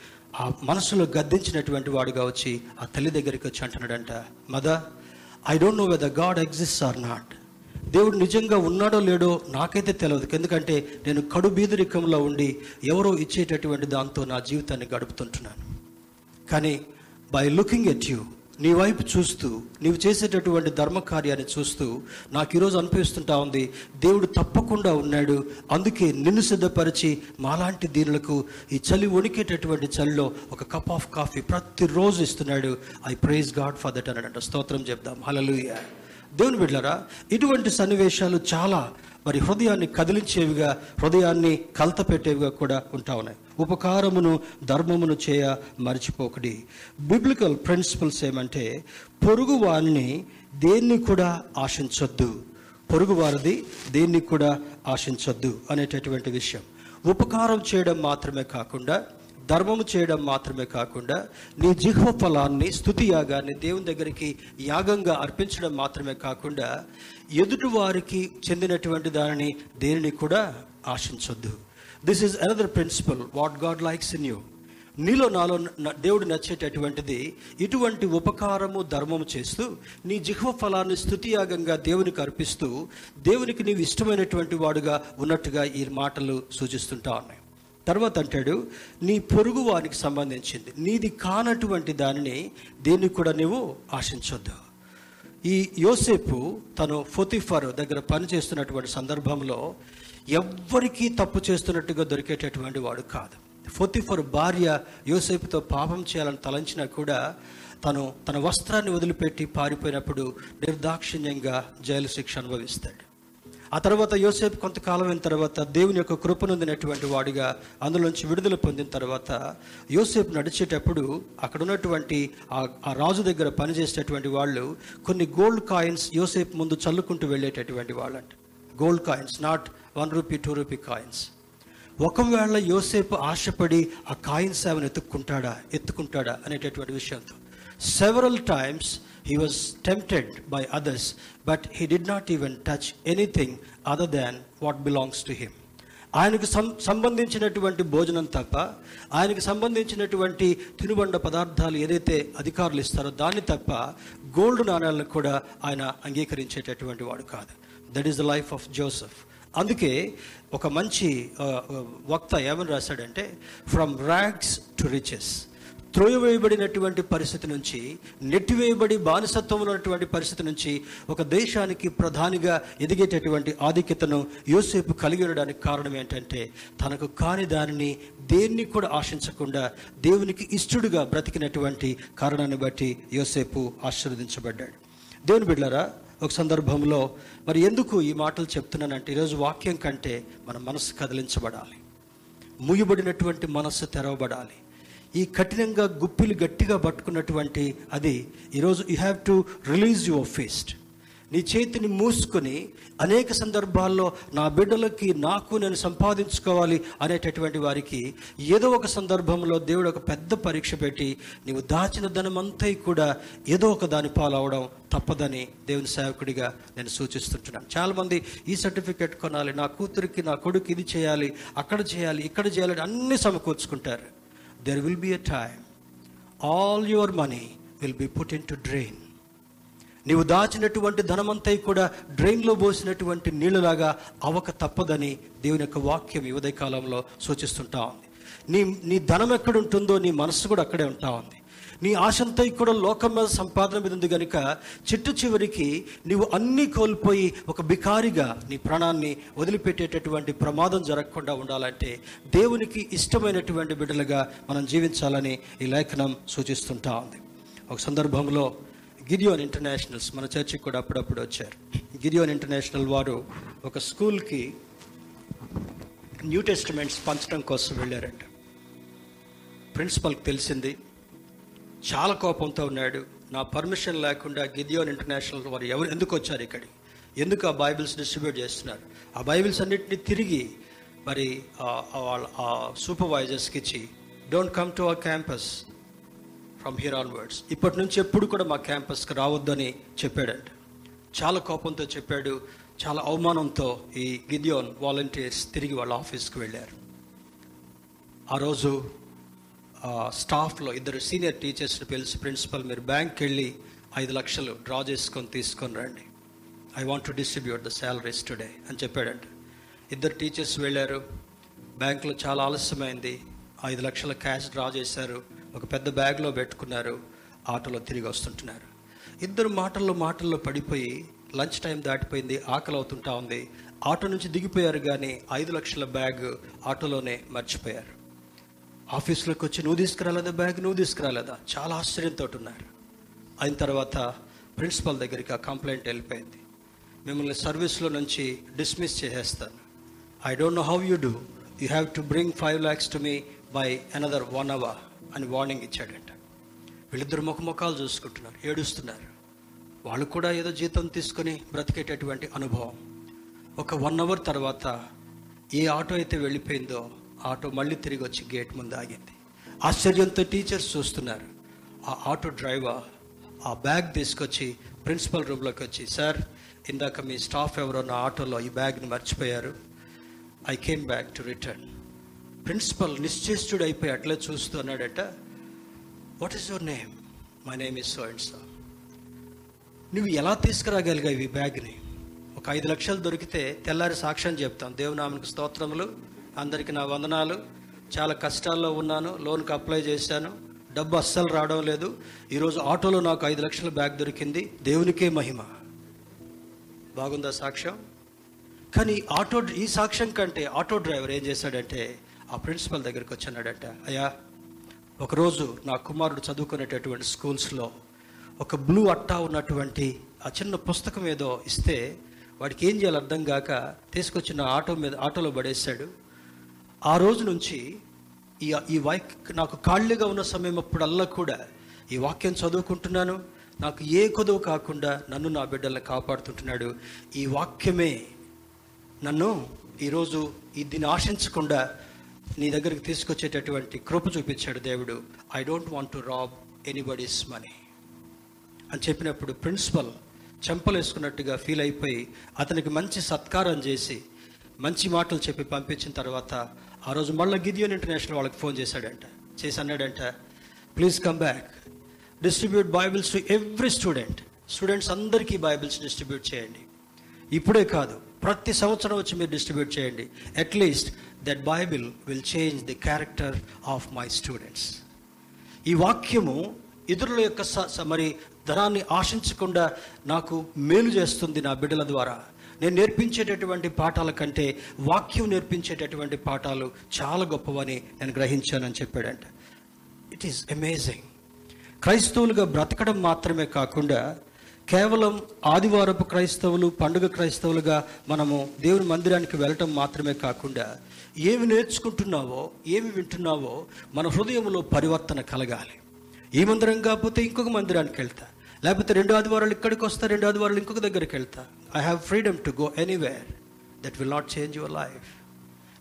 ఆ మనసులో గద్దించినటువంటి వాడుగా వచ్చి ఆ తల్లి దగ్గరికి వచ్చి అంటున్నాడంట mother I don't know whether God exist or not దేవుడు నిజంగా ఉన్నాడో లేడో నాకైతే తెలియదు ఎందుకంటే నేను కడు బీదరికంలో ఉండి ఎవరో ఇచ్చేటటువంటి దాంతో నా జీవితాన్ని గడుపుతుంటున్నాను. కానీ బై లుకింగ్ ఎట్ యూ నీ వైపు చూస్తూ నీవు చేసేటటువంటి ధర్మకార్యాన్ని చూస్తూ నాకు ఈరోజు అనిపిస్తుంటా ఉంది దేవుడు తప్పకుండా ఉన్నాడు అందుకే నిన్ను సిద్ధపరిచి మాలాంటి దీనులకు ఈ చలి వణికేటటువంటి చలిలో ఒక కప్ ఆఫ్ కాఫీ ప్రతిరోజు ఇస్తున్నాడు. I praise God for that అన్నాడంట. స్తోత్రం చెప్దాం. హలలుయ దేవుని బిడ్డలారా ఇటువంటి సన్నివేశాలు చాలా మరి హృదయాన్ని కదిలించేవిగా హృదయాన్ని కలతపెట్టేవిగా కూడా ఉంటా ఉన్నాయి. ఉపకారమును ధర్మమును చేయ మర్చిపోకడి. బిబ్లికల్ ప్రిన్సిపల్స్ ఏమంటే పొరుగు వారిని దేన్ని కూడా ఆశించొద్దు. పొరుగు వారిది దేన్ని కూడా ఆశించొద్దు అనేటటువంటి విషయం. ఉపకారం చేయడం మాత్రమే కాకుండా ధర్మము చేయడం మాత్రమే కాకుండా నీ జిహ్వ ఫలాన్ని స్థుతి యాగాన్ని దేవుని దగ్గరికి యాగంగా అర్పించడం మాత్రమే కాకుండా ఎదుటి వారికి చెందినటువంటి దానిని దేనిని కూడా ఆశించొద్దు. This is another principle what God likes in you నీలో నాలో దేవుడు నచ్చేటటువంటిది ఇటువంటి ఉపకారము ధర్మము చేస్తూ నీ జిహ్వ ఫలాన్ని స్థుతియాగంగా దేవునికి అర్పిస్తూ దేవునికి నీవు ఇష్టమైనటువంటి వాడుగా ఉన్నట్టుగా ఈ మాటలు సూచిస్తుంటా ఉన్నాయి. తర్వాత అంటాడు నీ పొరుగు వారికి సంబంధించింది. నీది కానటువంటి దానిని దేన్ని కూడా నీవు ఆశించొద్దు. ఈ యోసేపు తను ఫొతిఫర్ దగ్గర పనిచేస్తున్నటువంటి సందర్భంలో ఎవ్వరికీ తప్పు చేస్తున్నట్టుగా దొరికేటటువంటి వాడు కాదు. ఫొతిఫర్ భార్య యోసేపుతో పాపం చేయాలని తలంచినా కూడా తను తన వస్త్రాన్ని వదిలిపెట్టి పారిపోయినప్పుడు నిర్దాక్షిణ్యంగా జైలు శిక్ష అనుభవిస్తాడు. ఆ తర్వాత యోసేపు కొంతకాలం అయిన తర్వాత దేవుని యొక్క కృపనొందినటువంటి వాడిగా అందులోంచి విడుదల పొందిన తర్వాత యోసేపు నడిచేటప్పుడు అక్కడ ఉన్నటువంటి ఆ రాజు దగ్గర పనిచేసేటటువంటి వాళ్ళు కొన్ని గోల్డ్ కాయిన్స్ యోసేపు ముందు చల్లుకుంటూ వెళ్ళేటటువంటి వాళ్ళంట. Gold coins not one rupee two rupee coins. ఒకవేళ యోసేపు ఆశపడి ఆ కాయిన్స్ సేవను ఎత్తుక్కుంటాడా ఎత్తుకుంటాడా అనేటటువంటి విషయంతో. Several times he was tempted by others but he did not even touch anything other than what belongs to him ఆయనకు సం సంబంధించినటువంటి భోజనం తప్ప ఆయనకు సంబంధించినటువంటి తినుబండ పదార్థాలు ఏదైతే అధికారులు ఇస్తారో దాన్ని తప్ప గోల్డ్ నాణ్యాలను కూడా ఆయన అంగీకరించేటటువంటి వాడు కాదు. That is the life of Joseph అందుకే ఒక మంచి వక్త ఏమని రాశాడంటే ఫ్రమ్ ర్యాగ్స్ టు రిచెస్ త్రోయవేయబడినటువంటి పరిస్థితి నుంచి నెట్టివేయబడి బానిసత్వం ఉన్నటువంటి పరిస్థితి నుంచి ఒక దేశానికి ప్రధానిగా ఎదిగేటటువంటి ఆధిక్యతను యోసేపు కలిగి ఉండడానికి కారణం ఏంటంటే తనకు కాని దానిని దేన్ని కూడా ఆశించకుండా దేవునికి ఇష్టడుగా బ్రతికినటువంటి కారణాన్ని బట్టి యోసేపు ఆశీర్వదించబడ్డాడు. దేవుని బిడ్డారా ఒక సందర్భంలో మరి ఎందుకు ఈ మాటలు చెప్తున్నానంటే ఈరోజు వాక్యం కంటే మన మనసు కదిలించబడాలి. మూయబడినటువంటి మనస్సు తెరవబడాలి. ఈ కఠినంగా గుప్పిలు గట్టిగా పట్టుకున్నటువంటి అది ఈరోజు you have to release your fist నీ చేతిని మూసుకొని అనేక సందర్భాల్లో నా బిడ్డలకి నాకు నేను సంపాదించుకోవాలి అనేటటువంటి వారికి ఏదో ఒక సందర్భంలో దేవుడు ఒక పెద్ద పరీక్ష పెట్టి నీవు దాచిన ధనమంతా కూడా ఏదో ఒక దాని పాలవడం తప్పదని దేవుని సేవకుడిగా నేను సూచిస్తుంటున్నాను. చాలామంది ఈ సర్టిఫికేట్ కొనాలి నా కూతురికి నా కొడుకు ఇది చేయాలి అక్కడ చేయాలి ఇక్కడ చేయాలి అన్ని సమకూర్చుకుంటారు. There will be a time all your money will be put in to drain నీవు దాచినటువంటి ధనమంతా కూడా డ్రైన్లో పోసినటువంటి నీళ్ళలాగా అవక తప్పదని దేవుని యొక్క వాక్యం ఈ ఉదయకాలంలో సూచిస్తుంటా ఉంది. నీ నీ ధనం ఎక్కడ ఉంటుందో నీ మనస్సు కూడా అక్కడే ఉంటా ఉంది. నీ ఆశంతా కూడా లోకం మీద సంపాదన మీద ఉంది కనుక చిట్టు చివరికి నీవు అన్నీ కోల్పోయి ఒక బికారిగా నీ ప్రాణాన్ని వదిలిపెట్టేటటువంటి ప్రమాదం జరగకుండా ఉండాలంటే దేవునికి ఇష్టమైనటువంటి బిడ్డలుగా మనం జీవించాలని ఈ లేఖనం సూచిస్తుంటా ఉంది. ఒక సందర్భంలో గిరియోన్ ఇంటర్నేషనల్స్ మన చర్చికి కూడా అప్పుడప్పుడు వచ్చారు. గిరియోన్ ఇంటర్నేషనల్ వారు ఒక స్కూల్కి న్యూ టెస్టిమెంట్స్ పంచడం కోసం వెళ్ళారంట. ప్రిన్సిపల్కి తెలిసింది చాలా కోపంతో ఉన్నాడు. నా పర్మిషన్ లేకుండా గిదియోన్ ఇంటర్నేషనల్ వారు ఎవరు ఎందుకు వచ్చారు ఇక్కడికి? ఎందుకు ఆ బైబిల్స్ డిస్ట్రిబ్యూట్ చేస్తున్నారు? ఆ బైబిల్స్ అన్నిటిని తిరిగి మరి వాళ్ళ ఆ సూపర్వైజర్స్కి ఇచ్చి don't come to our campus from here onwards ఇప్పటి నుంచి ఎప్పుడు కూడా మా క్యాంపస్కి రావద్దని చెప్పాడంట. చాలా కోపంతో చెప్పాడు. చాలా అవమానంతో ఈ గిద్యోన్ వాలంటీర్స్ తిరిగి వాళ్ళ ఆఫీస్కి వెళ్ళారు. ఆ రోజు స్టాఫ్లో ఇద్దరు సీనియర్ టీచర్స్ని పిలిచి ప్రిన్సిపల్ మీరు బ్యాంక్కి వెళ్ళి ఐదు లక్షలు డ్రా చేసుకొని తీసుకొని రండి. I want to distribute the salaries today అని చెప్పాడంట. ఇద్దరు టీచర్స్ వెళ్ళారు. బ్యాంకులో చాలా ఆలస్యమైంది. ఐదు లక్షల క్యాష్ డ్రా చేశారు. ఒక పెద్ద బ్యాగ్లో పెట్టుకున్నారు. ఆటోలో తిరిగి వస్తుంటున్నారు. ఇద్దరు మాటల్లో మాటల్లో పడిపోయి లంచ్ టైం దాటిపోయింది. ఆకలి అవుతుంటా ఉంది. ఆటో నుంచి దిగిపోయారు కానీ ఐదు లక్షల బ్యాగ్ ఆటోలోనే మర్చిపోయారు. ఆఫీస్లోకి వచ్చి నువ్వు తీసుకురాలేదా బ్యాగ్? నువ్వు తీసుకురాలేదా? చాలా ఆశ్చర్యంతో ఉన్నారు అయిన తర్వాత ప్రిన్సిపల్ దగ్గరికి ఆ కంప్లైంట్ వెళ్ళిపోయింది. మిమ్మల్ని సర్వీస్లో నుంచి డిస్మిస్ చేసేస్తాను. I don't know how you do. You have to bring five lakhs to me by another one hour అని వార్నింగ్ ఇచ్చాడంట. వీళ్ళిద్దరు ముఖముఖాలు చూసుకుంటున్నారు ఏడుస్తున్నారు. వాళ్ళు కూడా ఏదో జీతం తీసుకొని బ్రతికేటటువంటి అనుభవం. ఒక వన్ అవర్ తర్వాత ఏ ఆటో అయితే వెళ్ళిపోయిందో ఆటో మళ్ళీ తిరిగి వచ్చి గేట్ ముందు ఆగింది. ఆశ్చర్యంతో టీచర్స్ చూస్తున్నారు. ఆ ఆటో డ్రైవర్ ఆ బ్యాగ్ తీసుకొచ్చి ప్రిన్సిపల్ రూమ్లోకి వచ్చి సార్ ఇందాక మీ స్టాఫ్ ఎవరో నా ఆటోలో ఈ బ్యాగ్ని మర్చిపోయారు. I came back to return. Principal నిశ్చేష్టుడు అయిపోయి అట్లే చూస్తూ అన్నాడట what is your name? My name is so and so. నువ్వు ఎలా తీసుకురాగలిగావు ఈ బ్యాగ్ని? ఒక ఐదు లక్షలు దొరికితే తెల్లారి సాక్ష్యం చెప్తాం. దేవునామనికి స్తోత్రములు. అందరికీ నా వందనాలు. చాలా కష్టాల్లో ఉన్నాను. లోన్కి అప్లై చేశాను. డబ్బు అస్సలు రావడం లేదు. ఈరోజు ఆటోలో నాకు ఐదు లక్షల బ్యాగ్ దొరికింది. దేవునికే మహిమ. బాగుందా సాక్ష్యం? కానీ ఆటో ఈ సాక్ష్యం కంటే ఆటో డ్రైవర్ ఏం చేశాడంటే ఆ ప్రిన్సిపల్ దగ్గరికి వచ్చాడట అయ్యా ఒకరోజు నా కుమారుడు చదువుకునేటటువంటి స్కూల్స్లో ఒక బ్లూ అట్టా ఉన్నటువంటి ఆ చిన్న పుస్తకం ఏదో ఇస్తే వాడికి ఏం చేయాలి అర్థం కాక తీసుకొచ్చిన ఆటో మీద ఆటోలో పడేశాడు. ఆ రోజు నుంచి ఈ ఈ వాక్ నాకు ఖాళీగా ఉన్న సమయం అప్పుడల్లా కూడా ఈ వాక్యం చదువుకుంటున్నాను. నాకు ఏ కొదువు కాకుండా నన్ను నా బిడ్డల్ని కాపాడుతుంటున్నాడు. ఈ వాక్యమే నన్ను ఈరోజు ఈ దీన్ని ఆశించకుండా నీ దగ్గరికి తీసుకొచ్చేటటువంటి కృప చూపించాడు దేవుడు. I don't want to rob anybody's money అని చెప్పినప్పుడు ప్రిన్సిపల్ చెంపలేసుకున్నట్టుగా ఫీల్ అయిపోయి అతనికి మంచి సత్కారం చేసి మంచి మాటలు చెప్పి పంపించిన తర్వాత ఆ రోజు మళ్ళీ గిదియోన్ ఇంటర్నేషనల్ వాళ్ళకి ఫోన్ చేశాడంట. చేసి అన్నాడంట please come back. Distribute Bibles to every student. Students అందరికీ బైబిల్స్ డిస్ట్రిబ్యూట్ చేయండి. ఇప్పుడే కాదు ప్రతి సంవత్సరం వచ్చి మీరు డిస్ట్రిబ్యూట్ చేయండి. At least that Bible will change the character of my students ఈ వాక్యము ఇతరుల యొక్క స- మరి ధనాన్ని ఆశించకుండా నాకు మేలు చేస్తుంది నా బిడ్డల ద్వారా. నేను నేర్పించేటటువంటి పాఠాల కంటే వాక్యం నేర్పించేటటువంటి పాఠాలు చాలా గొప్పవని నేను గ్రహించానని చెప్పాడంట. ఇట్ ఈస్ అమేజింగ్ క్రైస్తవులుగా బ్రతకడం మాత్రమే కాకుండా కేవలం ఆదివారపు క్రైస్తవులు పండుగ క్రైస్తవులుగా మనము దేవుని మందిరానికి వెళ్ళటం మాత్రమే కాకుండా ఏమి నేర్చుకుంటున్నావో ఏమి వింటున్నావో మన హృదయంలో పరివర్తన కలగాలి. ఈ మందిరం కాకపోతే ఇంకొక మందిరానికి వెళ్తా. లేకపోతే రెండు ఆదివారాలు ఇక్కడికి వస్తా రెండు ఆదివారాలు ఇంకొక దగ్గరికి వెళ్తా. I have freedom to go anywhere that will not change your life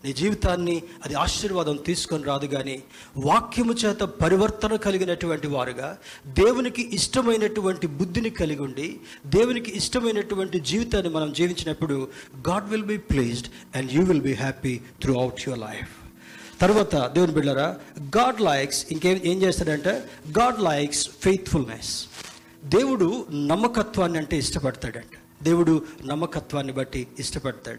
నీ జీవితాన్ని అది ఆశీర్వాదం తీసుకొని రాదు కానీ వాక్యము చేత పరివర్తన కలిగినటువంటి వారుగా దేవునికి ఇష్టమైనటువంటి బుద్ధిని కలిగి ఉండి దేవునికి ఇష్టమైనటువంటి జీవితాన్ని మనం జీవించినప్పుడు God will be pleased and you will be happy throughout your life తర్వాత దేవుని బిళ్ళరా గాడ్ లైక్స్ ఇంకేం ఏం చేస్తాడంటే గాడ్ లైక్స్ ఫెయిత్ఫుల్నెస్ దేవుడు నమ్మకత్వాన్ని అంటే ఇష్టపడతాడంట. దేవుడు నమ్మకత్వాన్ని బట్టి ఇష్టపడతాడు.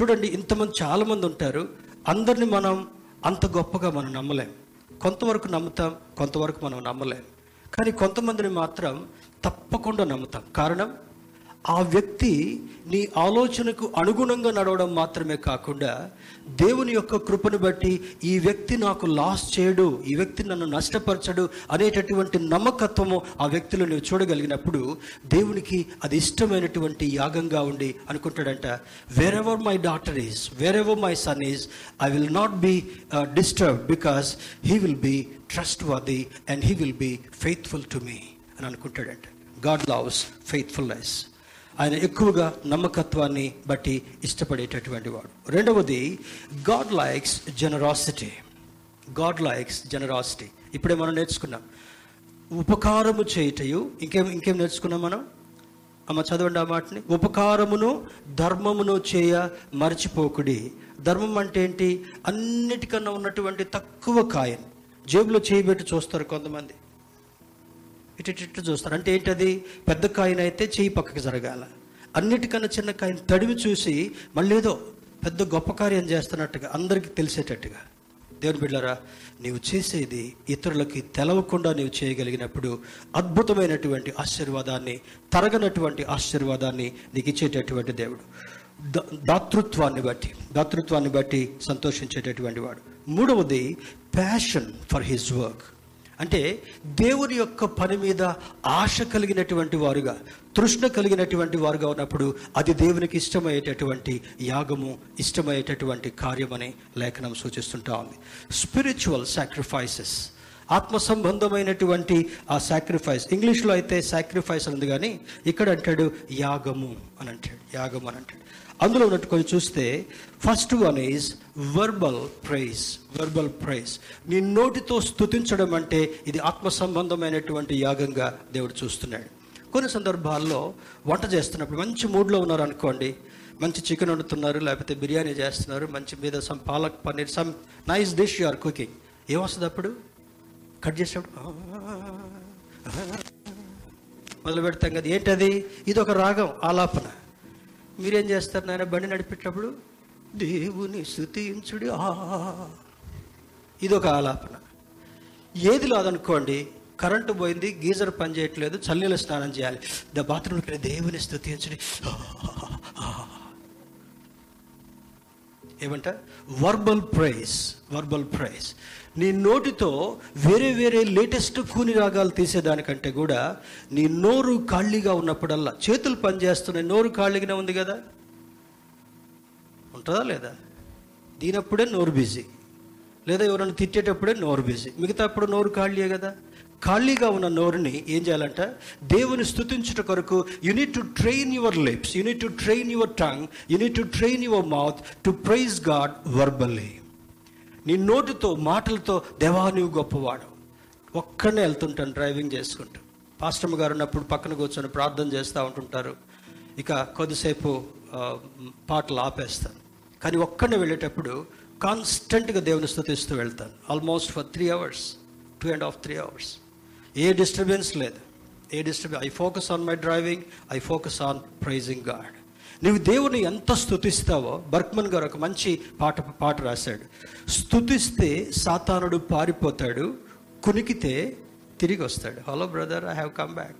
చూడండి ఇంతమంది చాలామంది ఉంటారు. అందరిని మనం అంత గొప్పగా మనం నమ్మలేం. కొంతవరకు నమ్ముతాం కొంతవరకు మనం నమ్మలేం. కానీ కొంతమందిని మాత్రం తప్పకుండా నమ్ముతాం. కారణం? ఆ వ్యక్తి నీ ఆలోచనకు అనుగుణంగా నడవడం మాత్రమే కాకుండా దేవుని యొక్క కృపను బట్టి ఈ వ్యక్తి నాకు లాస్ చేయడు ఈ వ్యక్తి నన్ను నష్టపరచడు అనేటటువంటి నమ్మకత్వము ఆ వ్యక్తిలో నువ్వు చూడగలిగినప్పుడు దేవునికి అది ఇష్టమైనటువంటి యాగంగా ఉండి అనుకుంటాడంట wherever my daughter is wherever my son is I will not be disturb because he will be trustworthy and he will be faithful to me అని అనుకుంటాడంట. గాడ్ లవ్స్ ఫెయిత్ఫుల్నెస్ ఆయన ఎక్కువగా నమ్మకత్వాన్ని బట్టి ఇష్టపడేటటువంటి వాడు. రెండవది God likes generosity God likes generosity ఇప్పుడే మనం నేర్చుకున్నాం. ఉపకారము చేయుటయు ఇంకేం ఇంకేం నేర్చుకున్నాం మనం? అమ్మ చదవండి ఆ మాటని. ఉపకారమును ధర్మమును చేయ మర్చిపోకుడి. ధర్మం అంటే ఏంటి? అన్నిటికన్నా ఉన్నటువంటి తక్కువ కాయం జేబులో చేయబెట్టి చూస్తారు కొంతమంది. ఇటు ఇటు ఇటు చూస్తారు. అంటే ఏంటది? పెద్ద కాయన అయితే చేయి పక్కకి జరగాల. అన్నిటికన్నా చిన్న కాయని తడివి చూసి మళ్ళీ ఏదో పెద్ద గొప్ప కార్యం చేస్తున్నట్టుగా అందరికీ తెలిసేటట్టుగా. దేవుని బిడ్డారా నీవు చేసేది ఇతరులకి తెలవకుండా నీవు చేయగలిగినప్పుడు అద్భుతమైనటువంటి ఆశీర్వాదాన్ని తరగనటువంటి ఆశీర్వాదాన్ని నీకు ఇచ్చేటటువంటి దేవుడు. దాతృత్వాన్ని బట్టి దాతృత్వాన్ని బట్టి సంతోషించేటటువంటి వాడు. మూడవది ప్యాషన్ ఫర్ హిజ్ వర్క్ అంటే దేవుని యొక్క పని మీద ఆశ కలిగినటువంటి వారుగా తృష్ణ కలిగినటువంటి వారుగా ఉన్నప్పుడు అది దేవునికి ఇష్టమయ్యేటటువంటి యాగము ఇష్టమయ్యేటటువంటి కార్యమని లేఖనం సూచిస్తుంటా ఉంది. స్పిరిచువల్ సాక్రిఫైసెస్ ఆత్మ సంబంధమైనటువంటి ఆ సాక్రిఫైస్ ఇంగ్లీష్లో అయితే సాక్రిఫైస్ ఉంది కానీ ఇక్కడ అంటాడు యాగము అని అంటాడు యాగము అని అంటాడు. అందులో ఉన్నట్టు కొంచెం చూస్తే first one is verbal praise verbal praise నీ నోటితో స్తుతించడం అంటే ఇది ఆత్మ సంబంధమైనటువంటి యాగంగా దేవుడు చూస్తున్నాడు. కొన్ని సందర్భాల్లో వంట చేస్తున్నప్పుడు మంచి మూడ్లో ఉన్నారు అనుకోండి మంచి చికెన్ వండుతున్నారు లేకపోతే బిర్యానీ చేస్తున్నారు మంచి మీద some palak paneer some nice dish you are cooking ఏమొస్తుంది అప్పుడు? కట్ చేసేప్పుడు మొదలు పెడతాం కదా ఏంటది? ఇది ఒక రాగం ఆలాపన. మీరేం చేస్తారు నాయన? బండి నడిపేటప్పుడు దేవుని స్థుతించుడి. ఇదొక ఆలాపన. ఏది లేదనుకోండి కరెంటు పోయింది గీజర్ పని చేయట్లేదు చల్లీలు స్నానం చేయాలి. ద బాత్రూమ్కి దేవుని స్థుతించుడి. ఏమంట? వర్బల్ ప్రైజ్ వర్బల్ ప్రైజ్ నీ నోటితో వేరే వేరే లేటెస్ట్ కూని రాగాలు తీసేదానికంటే కూడా నీ నోరు ఖాళీగా ఉన్నప్పుడల్లా చేతులు పనిచేస్తున్నాయి నోరు ఖాళీగానే ఉంది కదా? ఉంటుందా లేదా? దీనప్పుడే నోరు బిజీ. లేదా ఎవరైనా తిట్టేటప్పుడే నోరు బిజీ. మిగతా అప్పుడు నోరు ఖాళీయే కదా? ఖాళీగా ఉన్న నోరుని ఏం చేయాలంట? దేవుని స్తుతించుట కొరకు you need to train your lips you need to train your tongue you need to train your mouth to praise God verbally నీ నోటితో మాటలతో దేవా నువ్వు గొప్పవాడు. ఒక్కడనే వెళ్తుంటాను డ్రైవింగ్ చేసుకుంటూ. పాస్టమ్ గారు ఉన్నప్పుడు పక్కన కూర్చొని ప్రార్థన చేస్తూ ఉంటుంటారు. ఇక కొద్దిసేపు పాటలు ఆపేస్తాను. కానీ ఒక్కడిని వెళ్ళేటప్పుడు కాన్స్టెంట్గా దేవుని స్థుతిస్తూ వెళ్తాను. Almost for three hours two and half three hours A disturbance లేదు. ఏ disturbance I focus on my driving I focus on praising God నీవు దేవుని ఎంత స్తుతిస్తావో బర్క్మన్ గారు ఒక మంచి పాట పాట రాశాడు. స్థుతిస్తే సాతానుడు పారిపోతాడు కునికితే తిరిగి వస్తాడు hello brother I have come back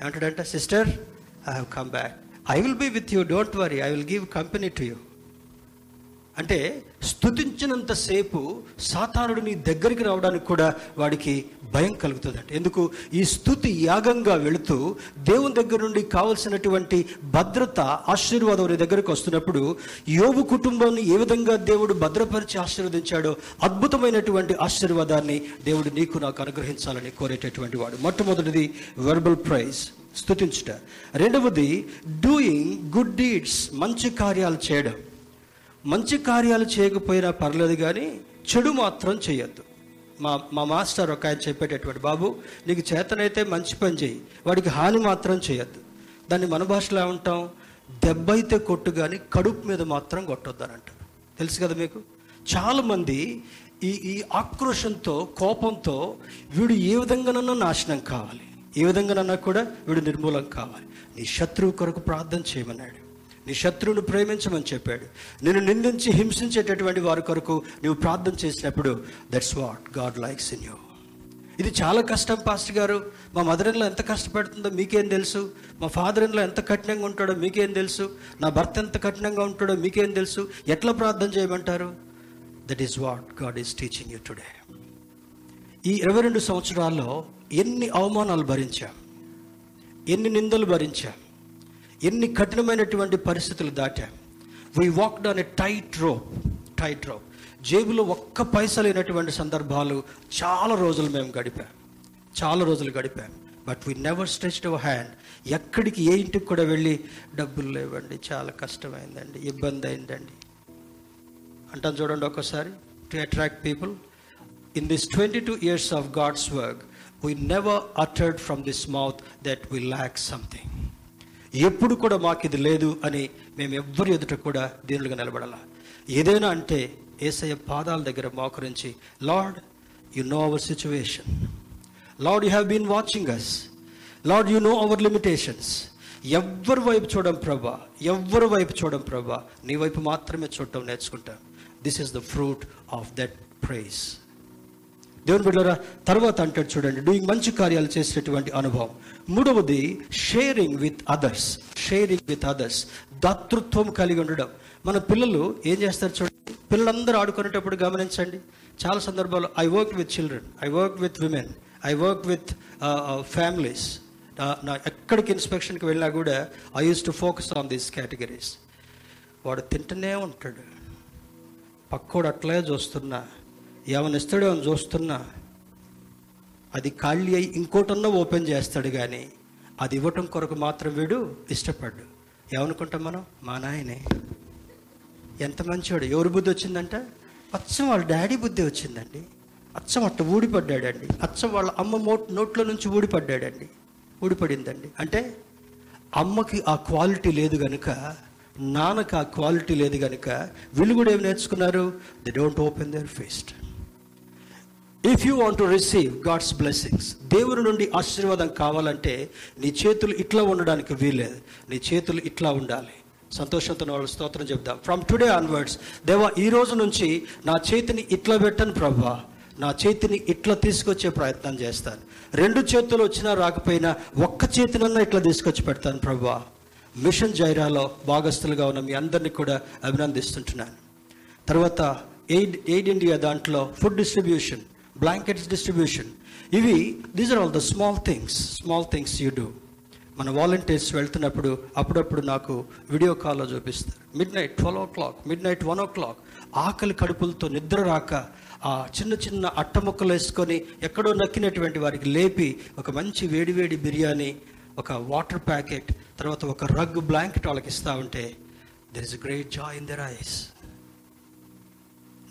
ఏమంటాడంట? Sister I have come back I will be with you don't worry I will give company to you అంటే స్థుతించినంతసేపు సాతానుడు నీ దగ్గరికి రావడానికి కూడా వాడికి భయం కలుగుతుందంట. ఎందుకు? ఈ స్థుతి యాగంగా వెళుతూ దేవుని దగ్గర నుండి కావలసినటువంటి భద్రత ఆశీర్వాదం నీ దగ్గరకు వస్తున్నప్పుడు యోగు కుటుంబాన్ని ఏ విధంగా దేవుడు భద్రపరిచి ఆశీర్వదించాడో అద్భుతమైనటువంటి ఆశీర్వాదాన్ని దేవుడు నీకు నాకు అనుగ్రహించాలని కోరేటటువంటి వాడు. మొట్టమొదటిది వెర్బల్ ప్రైజ్ స్థుతించుట రెండవది డూయింగ్ గుడ్ డీడ్స్ మంచి కార్యాలు చేయడం. మంచి కార్యాలు చేయకపోయినా పర్లేదు కానీ చెడు మాత్రం చేయొద్దు. మా మా మాస్టర్ ఒక ఆయన చెప్పేటటువంటి బాబు నీకు చేతనైతే మంచి పని చేయి వాడికి హాని మాత్రం చేయొద్దు. దాన్ని మన భాషలో ఏమంటాం? దెబ్బ అయితే కొట్టు కానీ కడుపు మీద మాత్రం కొట్టొద్దు అని అంటారు తెలుసు కదా మీకు? చాలామంది ఈ ఈ ఆక్రోషంతో కోపంతో వీడు ఏ విధంగానన్నా నాశనం కావాలి. ఏ విధంగానన్నా కూడా వీడు నిర్మూలం కావాలి. నీ శత్రువు కొరకు ప్రార్థన చేయమన్నాడు. నీ శత్రువును ప్రేమించమని చెప్పాడు. నేను నిందించి హింసించేటటువంటి వారి కొరకు నువ్వు ప్రార్థన చేసినప్పుడు that's what God likes in you ఇది చాలా కష్టం పాస్టర్ గారు. మా మదర్ ఇన్లో ఎంత కష్టపడుతుందో మీకేం తెలుసు? మా ఫాదర్ ఇన్లో ఎంత కఠినంగా ఉంటాడో మీకేం తెలుసు? నా భర్త ఎంత కఠినంగా ఉంటాడో మీకేం తెలుసు? ఎట్లా ప్రార్థన చేయమంటారు? That is what God is teaching you today ఈ ఇరవై రెండు సంవత్సరాల్లో ఎన్ని అవమానాలు భరించాం? ఎన్ని నిందలు భరించా? ఎన్ని కఠినమైనటువంటి పరిస్థితులు దాటా? We walked on a tight rope tight rope జేబులో ఒక్క పైస లేనటువంటి సందర్భాలు చాలా రోజులు మేము గడిపాం. చాలా రోజులు గడిపాం. But we never stretched our hand ఎక్కడికి ఏ ఇంటికి కూడా వెళ్ళి డబ్బులు లేవండి చాలా కష్టమైందండి ఇబ్బంది అయిందండి. అంటాను చూడండి ఒక్కసారి to attract people in this twenty two years of God's work we never uttered from this mouth that we lack something ఎప్పుడు కూడా మాకు ఇది లేదు అని మేము ఎవ్వరి ఎదుట కూడా దీనులుగా నిలబడాల. ఏదైనా అంటే ఏసయ్య పాదాల దగ్గర మోకరించి Lord you know our situation Lord you have been watching us Lord you know our limitations ఎవ్వరి వైపు చూడం ప్రభా ఎవ్వరి వైపు చూడం ప్రభా నీ వైపు మాత్రమే చూడటం నేర్చుకుంటాం. This is the fruit of that prize దేవుని బిడ్డరా తర్వాత అంటాడు చూడండి డూయింగ్ మంచి కార్యాలు చేసేటువంటి అనుభవం. మూడవది sharing with others sharing with others దాతృత్వం కలిగి ఉండడం. మన పిల్లలు ఏం చేస్తారు చూడండి పిల్లలందరూ ఆడుకునేటప్పుడు గమనించండి. చాలా సందర్భాలు I work with children I work with women I work with families నా ఎక్కడికి ఇన్స్పెక్షన్కి వెళ్ళినా కూడా I use to focus on these categories వాడు తింటూనే ఉంటాడు. పక్కోడు అట్లే చూస్తున్నా. ఏమైనా ఇస్తాడో అని చూస్తున్నా? అది ఖాళీ అయి ఇంకోటన్నా ఓపెన్ చేస్తాడు కానీ అది ఇవ్వటం కొరకు మాత్రం వీడు ఇష్టపడ్డు. ఏమనుకుంటాం మనం? మా నాయనే. ఎంత మంచివాడు ఎవరి బుద్ధి వచ్చిందంట? అచ్చం వాళ్ళ డాడీ బుద్ధి వచ్చిందండి. అచ్చం అట్ట ఊడిపడ్డాడండి. అచ్చం వాళ్ళ అమ్మ మో నోట్లో నుంచి ఊడిపడ్డాడండి. ఊడిపడిందండి. అంటే అమ్మకి ఆ క్వాలిటీ లేదు కనుక నాన్నకి ఆ క్వాలిటీ లేదు కనుక వీళ్ళు కూడా ఏం నేర్చుకున్నారు? They don't open their fist if you want to receive God's blessings దేవుని నుండి ఆశీర్వాదం కావాలంటే నీ చేతులు ఇట్లా ఉండడానికి వీల్లేదు. నీ చేతులు ఇట్లా ఉండాలి. సంతోషంతో వాళ్ళు స్తోత్రం చెప్దాం. ఫ్రమ్ టుడే ఆన్వర్డ్స్ దేవా ఈ రోజు నుంచి నా చేతిని ఇట్లా పెట్టను ప్రభా. నా చేతిని ఇట్లా తీసుకొచ్చే ప్రయత్నం చేస్తాను. రెండు చేతులు వచ్చినా రాకపోయినా ఒక్క చేతినన్నా ఇట్లా తీసుకొచ్చి పెడతాను ప్రభా. మిషన్ జైరాలో భాగస్తులుగా ఉన్న మీ అందరినీ కూడా అభినందిస్తుంటున్నాను. తర్వాత ఎయిడ్ ఎయిడ్ ఇండియా దాంట్లో ఫుడ్ డిస్ట్రిబ్యూషన్ బ్లాంకెట్స్ డిస్ట్రిబ్యూషన్ ఇవి these are all the small things small things you do మన వాలంటీర్స్ వెళ్తున్నప్పుడు అప్పుడప్పుడు నాకు వీడియో కాల్లో చూపిస్తారు. Midnight twelve o'clock midnight one o'clock ఆకలి కడుపులతో నిద్ర రాక ఆ చిన్న చిన్న అట్ట ముక్కలు వేసుకొని ఎక్కడో నక్కినటువంటి వారికి లేపి ఒక మంచి వేడివేడి బిర్యానీ ఒక వాటర్ ప్యాకెట్ తర్వాత ఒక రగ్ బ్లాంకెట్ వాళ్ళకి ఇస్తూ ఉంటే there is great joy in their eyes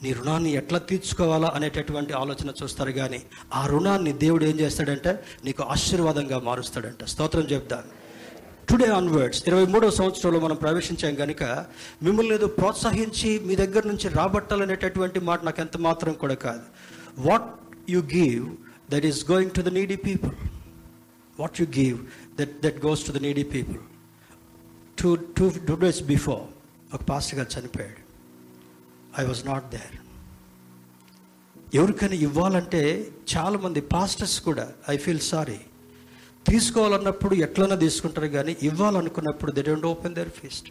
నీ రుణాన్ని ఎట్లా తీర్చుకోవాలా అనేటటువంటి ఆలోచన చూస్తారు కానీ ఆ రుణాన్ని దేవుడు ఏం చేస్తాడంటే నీకు ఆశీర్వాదంగా మారుస్తాడంట. స్తోత్రం చెప్తాను టుడే ఆన్వర్డ్స్ ఇరవై మూడవ సంవత్సరంలో మనం ప్రవేశించాం కనుక మిమ్మల్ని ఏదో ప్రోత్సహించి మీ దగ్గర నుంచి రాబట్టాలనేటటువంటి మాట నాకు ఎంత మాత్రం కూడా కాదు. What you give that is going to the needy people what you give that that goes to the needy people two two two days before ఒక పాస్టర్ గారు చనిపోయాడు. ఐ వాజ్ నాట్ దేర్ ఎవరికైనా ఇవ్వాలంటే చాలామంది పాస్టర్స్ కూడా I feel sorry తీసుకోవాలన్నప్పుడు ఎట్లన్నా తీసుకుంటారు కానీ ఇవ్వాలనుకున్నప్పుడు they don't open their fist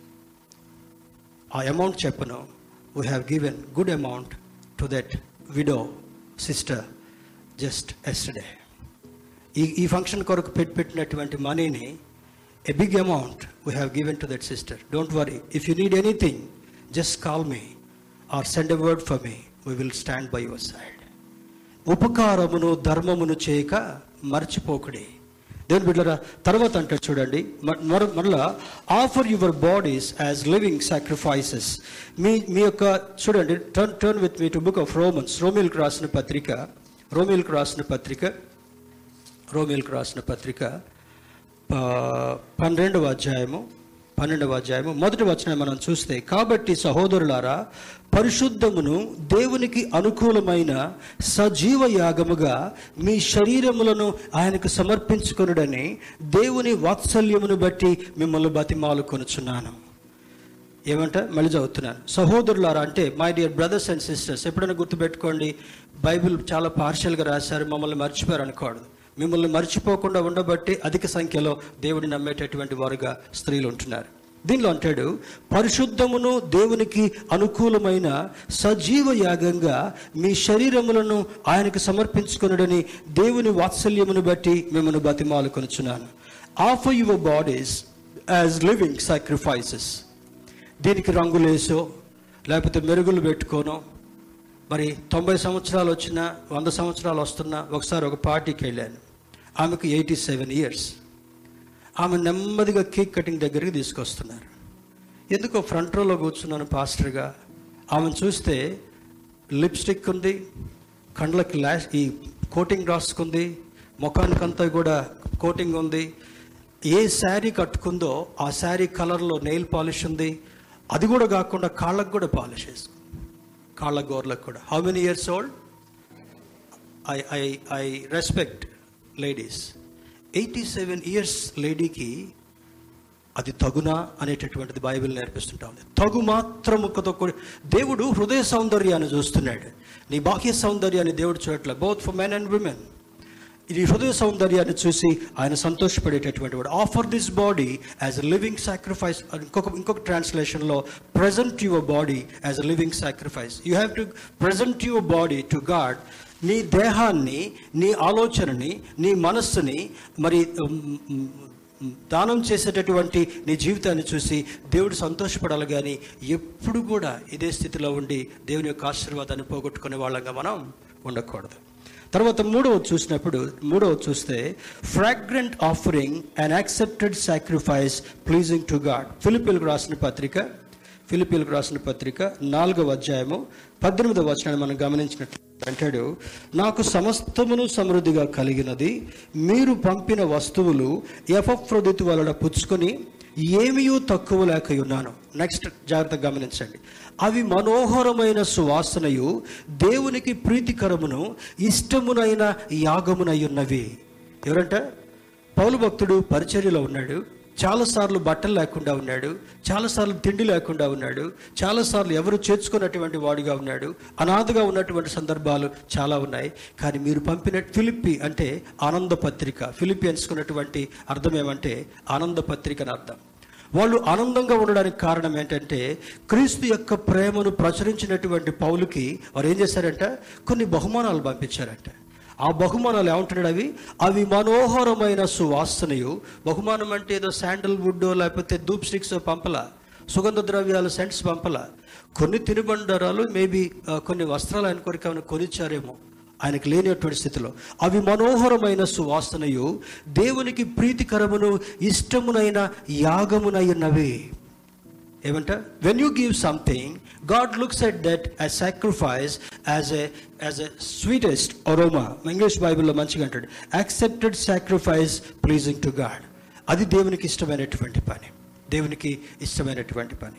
ఆ అమౌంట్ చెప్పను. We have given good amount to that widow sister just yesterday ఈ ఈ ఫంక్షన్ కొరకు పెట్టి పెట్టినటువంటి మనీని a big amount we have given to that sister don't worry if you need anything just call me or send a word for me we will stand by your side ఉపకారమును ధర్మమును చేయక మర్చిపోకుడి. దేవుని బిడ్డరా తర్వాత అంటే చూడండి మ- మర మరలా offer your bodies as living sacrifices మీ మీ యొక్క చూడండి turn turn with me to book of Romans రోమిల్కి రాసిన పత్రిక రోమిల్కి రాసిన పత్రిక రోమిల్కి రాసిన పత్రిక పన్నెండవ అధ్యాయము. పన్నెండవ అధ్యాయము మొదటి వచనం మనం చూస్తే కాబట్టి సహోదరులారా పరిశుద్ధమును దేవునికి అనుకూలమైన సజీవ యాగముగా మీ శరీరములను ఆయనకు సమర్పించుకొనుడని దేవుని వాత్సల్యమును బట్టి మిమ్మల్ని బతిమాలు కొనుచున్నాను. ఏమంట? మళ్ళీ చదువుతున్నాను. సహోదరులారా అంటే my dear brothers and sisters ఎప్పుడైనా గుర్తుపెట్టుకోండి బైబిల్ చాలా పార్షియల్గా రాశారు మమ్మల్ని మర్చిపోయారు అనుకోడు మిమ్మల్ని మర్చిపోకుండా ఉండబట్టి అధిక సంఖ్యలో దేవుడిని నమ్మేటటువంటి వారుగా స్త్రీలు ఉంటున్నారు. దీనిలో అంటాడు పరిశుద్ధమును దేవునికి అనుకూలమైన సజీవ యాగంగా మీ శరీరములను ఆయనకు సమర్పించుకునుడని దేవుని వాత్సల్యమును బట్టి మిమ్మల్ని బతిమాలు కొనుచున్నాను. Offer your bodies as living sacrifices దీనికి రంగులేసో లేకపోతే మెరుగులు పెట్టుకోనో మరి తొంభై సంవత్సరాలు వచ్చినా వంద సంవత్సరాలు వస్తున్నా ఒకసారి ఒక పార్టీకి వెళ్ళాను. ఆమెకు ఎయిటీ సెవెన్ ఇయర్స్. ఆమె నెమ్మదిగా కేక్ కటింగ్ దగ్గరికి తీసుకొస్తున్నారు. ఎందుకో ఫ్రంట్ రోలో కూర్చున్నాను పాస్టర్గా. ఆమెను చూస్తే లిప్స్టిక్ ఉంది కండ్లకి లాష్ ఈ కోటింగ్ రాసుకుంది ముఖానికంతా కూడా కోటింగ్ ఉంది. ఏ శారీ కట్టుకుందో ఆ శారీ కలర్లో నెయిల్ పాలిష్ ఉంది. అది కూడా కాకుండా కాళ్ళకు కూడా పాలిష్ వేసుకుంది. కాళ్ళ గోర్లకు కూడా. How many years old I I I respect ladies eighty seven years లేడీకి అది తగునా అనేటటువంటిది బైబిల్ నేర్పిస్తుంటా ఉంది. తగు మాత్రముకతో కూడి దేవుడు హృదయ సౌందర్యాన్ని చూస్తున్నాడు. నీ బాహ్య సౌందర్యాన్ని దేవుడు చూడట్లే both for men and women ఇది హృదయ సౌందర్యాన్ని చూసి ఆయన సంతోషపడేటటువంటి వాడు. Offer this body as a living sacrifice ఇంకొక ఇంకొక ట్రాన్స్లేషన్లో present your body as a living sacrifice you have to present your body to God నీ దేహాన్ని నీ ఆలోచనని నీ మనస్సుని మరి దానం చేసేటటువంటి నీ జీవితాన్ని చూసి దేవుడు సంతోషపడాలి కానీ ఎప్పుడు కూడా ఇదే స్థితిలో ఉండి దేవుని యొక్క ఆశీర్వాదాన్ని పోగొట్టుకునే వాళ్ళంగా మనం ఉండకూడదు. తర్వాత మూడవ చూసినప్పుడు మూడవ చూస్తే fragrant offering and accepted sacrifice pleasing to God ఫిలిపిల్కు రాసిన పత్రిక ఫిలిపిల్కు రాసిన పత్రిక నాలుగవ అధ్యాయము పద్దెనిమిదవ వచనాన్ని మనం గమనించినట్లు అంటాడు నాకు సమస్తమును సమృద్ధిగా కలిగినది మీరు పంపిన వస్తువులు ఎఫ్రొదితు వలన పుచ్చుకొని ఏమీయూ తక్కువ లేక ఉన్నాను నెక్స్ట్ జాగ్రత్తగా గమనించండి. అవి మనోహరమైన సువాసనయు దేవునికి ప్రీతికరమును ఇష్టమునైన యాగమునై ఉన్నవి ఎవరంట? పౌలు భక్తుడు పరిచర్యలో ఉన్నాడు. చాలాసార్లు బట్టలు లేకుండా ఉన్నాడు చాలాసార్లు తిండి లేకుండా ఉన్నాడు చాలాసార్లు ఎవరు చేర్చుకున్నటువంటి వాడిగా ఉన్నాడు అనాథగా ఉన్నటువంటి సందర్భాలు చాలా ఉన్నాయి. కానీ మీరు పంపిన ఫిలిప్పి అంటే ఆనంద పత్రిక. ఫిలిపియన్స్కున్నటువంటి అర్థం ఏమంటే ఆనంద పత్రిక అని అర్థం. వాళ్ళు ఆనందంగా ఉండడానికి కారణం ఏంటంటే క్రీస్తు యొక్క ప్రేమను ప్రచురించినటువంటి పౌలుకి వారు ఏం చేశారంట? కొన్ని బహుమానాలు పంపించారంట. ఆ బహుమానాలు ఏమంటున్నాడు అవి? అవి మనోహరమైన సువాసనయు. బహుమానం అంటే ఏదో శాండల్వుడ్ లేకపోతే ధూప్ స్టిక్స్ పంపల. సుగంధ ద్రవ్యాలు సెంట్స్ పంపల. కొన్ని తినుబండారాలు మేబీ కొన్ని వస్త్రాలు ఆయన కొరకు ఏమైనా కొనిచ్చారేమో. ఆయనకు లేనటువంటి స్థితిలో. అవి మనోహరమైన సువాసనయు. దేవునికి ప్రీతికరమును ఇష్టమునైన యాగమునై ఉన్నవి ఏమంట? When you give something God looks at that as sacrifice as a as a sweetest aroma English బైబిల్లో మంచిగా అంటాడు accepted sacrifice pleasing to God అది దేవునికి ఇష్టమైనటువంటి పని. దేవునికి ఇష్టమైనటువంటి పని.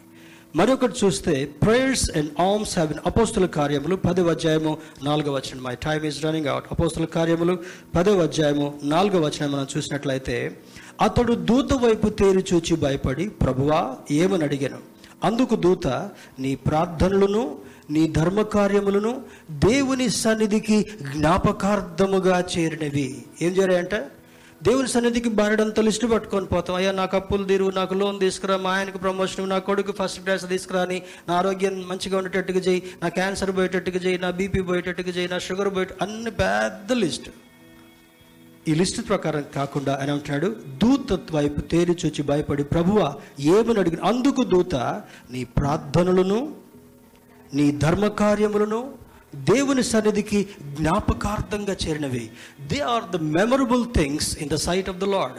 మరొకటి చూస్తే ప్రేయర్స్ అండ్ ఆర్మ్స్ హ్యావ్ అపోస్తుల కార్యములు. పదవ అధ్యాయము నాలుగవ వచనం. My time is running out అపోస్తుల కార్యములు పదవ అధ్యాయము నాలుగవ వచనం మనం చూసినట్లయితే అతడు దూత వైపు తేరి చూచి భయపడి ప్రభువా ఏమని అడిగాను? అందుకు దూత నీ ప్రార్థనలను నీ ధర్మకార్యములను దేవుని సన్నిధికి జ్ఞాపకార్థముగా చేరినవి. ఏం చేరాయంట దేవుని సన్నిధికి బారడంత లిస్టు పట్టుకొని పోతాం. అయ్యా నాకు అప్పులు తీరు నాకు లోన్ తీసుకురా మా ఆయనకు ప్రమోషన్ నా కొడుకు ఫస్ట్ క్లాస్ తీసుకురా అని నా ఆరోగ్యం మంచిగా ఉండేటట్టుగా చేయి నా క్యాన్సర్ పోయేటట్టుగా చేయి నా బీపీ పోయేటట్టుగా చేయి నా షుగర్ పోయే అన్ని పెద్ద లిస్ట్. ఈ లిస్ట్ ప్రకారం కాకుండా ఆయన అంటున్నాడు దూత వైపు తేరి చూచి భయపడి ప్రభువ ఏమని అడిగిన అందుకు దూత నీ ప్రార్థనలను నీ ధర్మకార్యములను దేవుని సన్నిధికి జ్ఞాపకార్థంగా చేరినవి. They are the memorable things in the sight of the Lord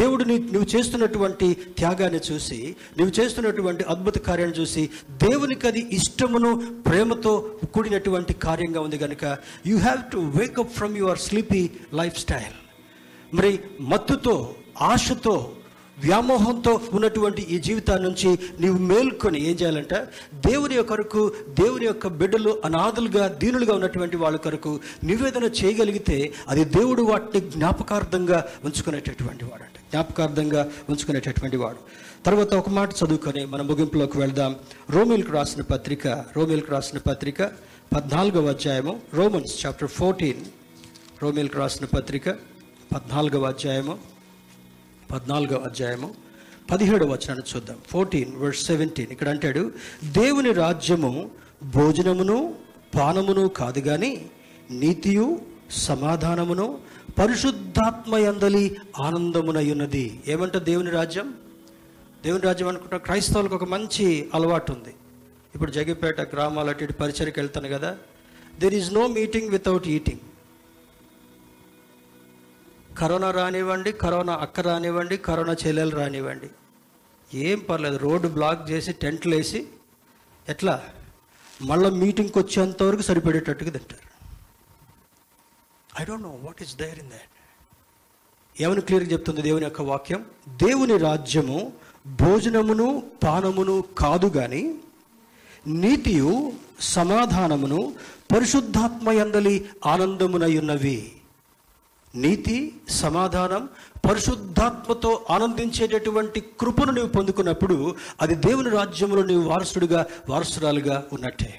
దేవుడు నీ నువ్వు చేస్తున్నటువంటి త్యాగాన్ని చూసి నువ్వు చేస్తున్నటువంటి అద్భుత కార్యాన్ని చూసి దేవునికి అది ఇష్టమును ప్రేమతో కూడినటువంటి కార్యంగా ఉంది కనుక you have to wake up from your sleepy lifestyle మరి మత్తుతో ఆశతో వ్యామోహంతో ఉన్నటువంటి ఈ జీవితాన్ని నుంచి నీవు మేల్కొని ఏం చేయాలంట? దేవుని యొక్క కొరకు దేవుని యొక్క బిడ్డలు అనాథులుగా దీనులుగా ఉన్నటువంటి వాళ్ళ కొరకు నివేదన చేయగలిగితే అది దేవుడు వాటిని జ్ఞాపకార్థంగా ఉంచుకునేటటువంటి వాడు అంట జ్ఞాపకార్థంగా ఉంచుకునేటటువంటి వాడు. తర్వాత ఒక మాట చదువుకొని మన ముగింపులోకి వెళ్దాం. రోమిల్కి రాసిన పత్రిక రోమిల్కి రాసిన పత్రిక పద్నాలుగవ అధ్యాయము రోమన్స్ చాప్టర్ ఫోర్టీన్ రోమిల్కి రాసిన పత్రిక పద్నాలుగవ అధ్యాయము పద్నాలుగవ అధ్యాయము పదిహేడవ వచనాన్ని చూద్దాం. ఫోర్టీన్ వర్స్ సెవెంటీన్ ఇక్కడ అంటాడు దేవుని రాజ్యము భోజనమును పానమును కాదు కానీ నీతియు సమాధానమును పరిశుద్ధాత్మ యందలి ఆనందమునయున్నది. ఏమంట దేవుని రాజ్యం? దేవుని రాజ్యం అనుకుంటా క్రైస్తవులకు ఒక మంచి అలవాటు ఉంది. ఇప్పుడు జగిపేట గ్రామాలు అటు ఇటు పరిచయకి వెళ్తాను కదా. There is no meeting without eating corona రానివ్వండి కరోనా అక్క రానివ్వండి కరోనా చెల్లెలు రానివ్వండి. ఏం పర్లేదు రోడ్డు బ్లాక్ చేసి టెంట్లు వేసి ఎట్లా? మళ్ళీ మీటింగ్కి వచ్చేంతవరకు సరిపడేటట్టుగా తింటారు. I don't know what is there in that ఏమని క్లియర్గా చెప్తుంది దేవుని యొక్క వాక్యం? దేవుని రాజ్యము భోజనమును పానమును కాదు కానీ నీతియు సమాధానమును పరిశుద్ధాత్మ యందలి ఆనందమునయున్నవి. నీతి సమాధానం పరిశుద్ధాత్మతో ఆనందించేటటువంటి కృపను నీవు పొందుకున్నప్పుడు అది దేవుని రాజ్యంలో నీవు వారసుడిగా వారసురాలుగా ఉన్నట్టే.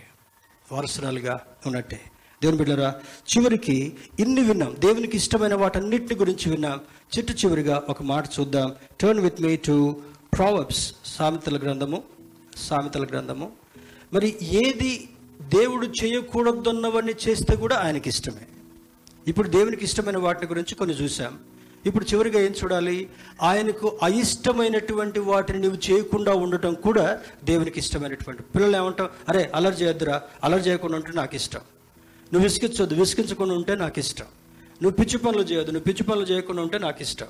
వారసురాలుగా ఉన్నట్టే. దేవుని బిడ్డరా చివరికి ఇన్ని విన్నాం. దేవునికి ఇష్టమైన వాటన్నిటిని గురించి విన్నాం. చిట్టు చివరిగా ఒక మాట చూద్దాం. Turn with me to Proverbs సామెతల గ్రంథము సామెతల గ్రంథము. మరి ఏది దేవుడు చేయకూడదన్నవన్నీ చేస్తే కూడా ఆయనకి ఇష్టమే ఇప్పుడు దేవునికి ఇష్టమైన వాటిని గురించి కొన్ని చూసాం ఇప్పుడు చివరిగా ఏం చూడాలి? ఆయనకు అయిష్టమైనటువంటి వాటిని నువ్వు చేయకుండా ఉండటం కూడా దేవునికి ఇష్టమైనటువంటి పిల్లలు ఏమంటావు అరే అలర్ చేయొద్దురా అలర్ చేయకుండా ఉంటే నాకు ఇష్టం. నువ్వు విసిగించొద్దు విసిగించకుండా ఉంటే నాకు ఇష్టం. నువ్వు పిచ్చి పనులు చేయొద్దు నువ్వు పిచ్చి పనులు చేయకుండా ఉంటే నాకు ఇష్టం.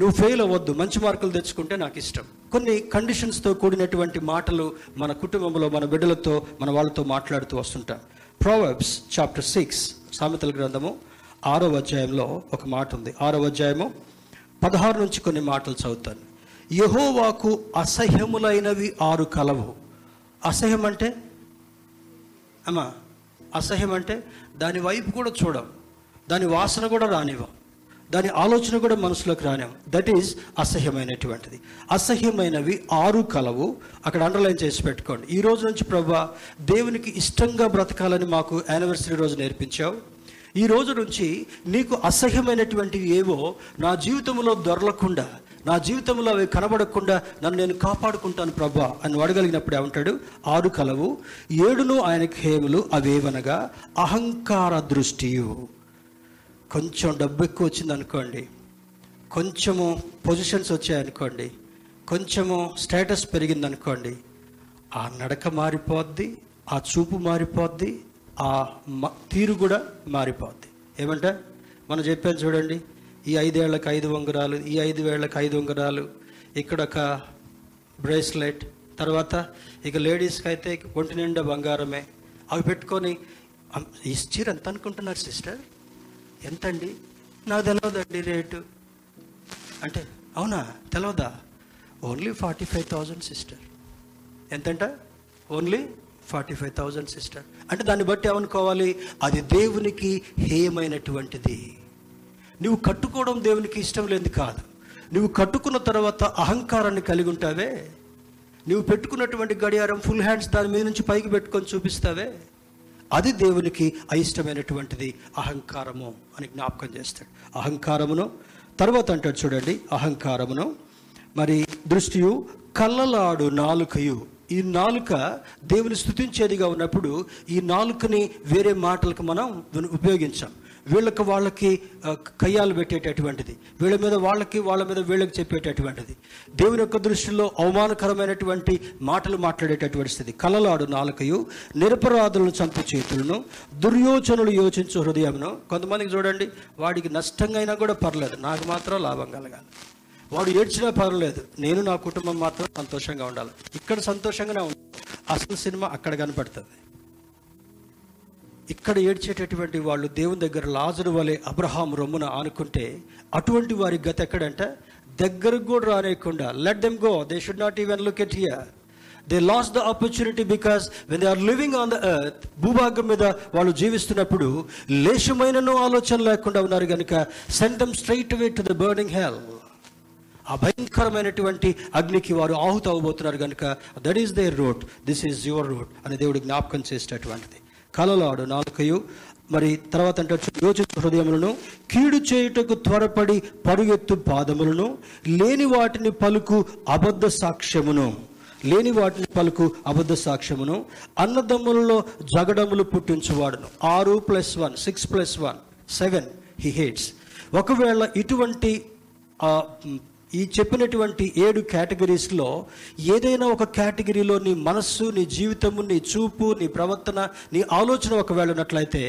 నువ్వు ఫెయిల్ అవ్వద్దు మంచి మార్కులు తెచ్చుకుంటే నాకు ఇష్టం. కొన్ని కండిషన్స్తో కూడినటువంటి మాటలు మన కుటుంబంలో మన బిడ్డలతో మన వాళ్ళతో మాట్లాడుతూ వస్తుంటాం. ప్రోవర్బ్స్ చాప్టర్ సిక్స్ సామెతల గ్రంథము ఆరో అధ్యాయంలో ఒక మాట ఉంది. ఆరో అధ్యాయము పదహారు నుంచి కొన్ని మాటలు చదువుతాను. యహోవాకు అసహ్యములైనవి ఆరు కలవు. అసహ్యం అంటే? అమ్మా అసహ్యం అంటే దాని వైపు కూడా చూడం. దాని వాసన కూడా రానివ్వం. దాని ఆలోచన కూడా మనసులోకి రానివ్వం. That is అసహ్యమైనటువంటిది. అసహ్యమైనవి ఆరు కలవు. అక్కడ అండర్లైన్ చేసి పెట్టుకోండి. ఈ రోజు నుంచి ప్రభా దేవునికి ఇష్టంగా బ్రతకాలని మాకు యానివర్సరీ రోజు నేర్పించావు. ఈ రోజు నుంచి నీకు అసహ్యమైనటువంటివి ఏవో నా జీవితంలో దొరలకుండా నా జీవితంలో అవి కనబడకుండా నన్ను నేను కాపాడుకుంటాను ప్రభా అని అడగలిగినప్పుడు ఏమంటాడు? ఆరు కలవు. ఏడును ఆయనకి హేములు అవేవనగా అహంకార దృష్టియు. కొంచెం డబ్బు ఎక్కువ వచ్చింది అనుకోండి కొంచెము పొజిషన్స్ వచ్చాయనుకోండి కొంచెము స్టేటస్ పెరిగింది అనుకోండి ఆ నడక మారిపోద్ది ఆ చూపు మారిపోద్ది ఆ మ- తీరు కూడా మారిపోద్ది. ఏమంట మనం చెప్పాను చూడండి ఈ ఐదేళ్ళకు ఐదు ఉంగరాలు ఈ ఐదు వేళ్ళకు ఐదు ఉంగరాలు ఇక్కడ ఒక బ్రేస్లెట్ తర్వాత ఇక లేడీస్కి అయితే ఒంటి నిండా బంగారమే. అవి పెట్టుకొని ఈ చీర ఎంత అనుకుంటున్నారు సిస్టర్? ఎంతండి? నాకు తెలియదండి రేటు. అంటే అవునా? తెలియదా only forty five thousand sister. ఎంతంట? Only forty five thousand sister అంటే దాన్ని బట్టి ఏమనుకోవాలి? అది దేవునికి హేయమైనటువంటిది. నువ్వు కట్టుకోవడం దేవునికి ఇష్టం లేని కాదు. నువ్వు కట్టుకున్న తర్వాత అహంకారాన్ని కలిగి ఉంటావే. నువ్వు పెట్టుకున్నటువంటి గడియారం ఫుల్ హ్యాండ్స్ దాని మీద నుంచి పైకి పెట్టుకొని చూపిస్తావే. అది దేవునికి అయిష్టమైనటువంటిది. అహంకారము అని జ్ఞాపకం చేస్తాడు. అహంకారమును తర్వాత అంటాడు చూడండి. అహంకారమును. మరి దృష్టియు కళ్ళలాడు నాలుకయు. ఈ నాలుక దేవుని స్థుతించేదిగా ఉన్నప్పుడు ఈ నాలుకని వేరే మాటలకు మనం ఉపయోగించాం. వీళ్ళకి వాళ్ళకి కయ్యాలు పెట్టేటటువంటిది. వీళ్ళ మీద వాళ్ళకి వాళ్ళ మీద వీళ్ళకి చెప్పేటటువంటిది. దేవుని యొక్క దృష్టిలో అవమానకరమైనటువంటి మాటలు మాట్లాడేటటువంటి స్థితి. కలలాడు నాలుకయు నిరపరాధులను చంపు చేతులను దుర్యోచనలు యోచించు హృదయమును. కొంతమందికి చూడండి వాడికి నష్టంగా అయినా కూడా పర్లేదు. నాకు మాత్రం లాభం కలగాలి. వాడు ఏడ్చినా పర్వాలేదు. నేను నా కుటుంబం మాత్రం సంతోషంగా ఉండాలి. ఇక్కడ సంతోషంగానే ఉండాలి అసలు సినిమా అక్కడ కనపడుతుంది. ఇక్కడ ఏడ్చేటటువంటి వాళ్ళు దేవుని దగ్గర లాజరు వలె అబ్రహాం రొమ్మున ఆనుకుంటే అటువంటి వారి గత ఎక్కడంటే? దగ్గరకు కూడా రానేయకుండా. Let them go they should not even look at here they loss the opportunity because when they are living on the earth భూభాగం మీద వాళ్ళు జీవిస్తున్నప్పుడు లేశమైనను ఆలోచన లేకుండా ఉన్నారు కనుక send them straight way to the burning hell ఆ భయంకరమైనటువంటి అగ్నికి వారు ఆహుత అవ్వబోతున్నారు కనుక that is their road this is your road అని దేవుడు జ్ఞాపకం చేసేటటువంటిది. కలలాడు నాలుకయు మరి తర్వాత అంటే యోచించు హృదయములను కీడు చేయుటకు త్వరపడి పరుగెత్తు పాదములను లేని వాటిని పలుకు అబద్ధ సాక్ష్యమును లేని వాటిని పలుకు అబద్ధ సాక్ష్యమును అన్నదమ్ములలో జగడములు పుట్టించువాడును. ఆరు plus one six plus one seven he hates ఒకవేళ ఇటువంటి ఈ చెప్పినటువంటి ఏడు కేటగిరీస్లో ఏదైనా ఒక కేటగిరీలో నీ మనస్సు నీ జీవితము నీ చూపు నీ ప్రవర్తన నీ ఆలోచన ఒకవేళ ఉన్నట్లయితే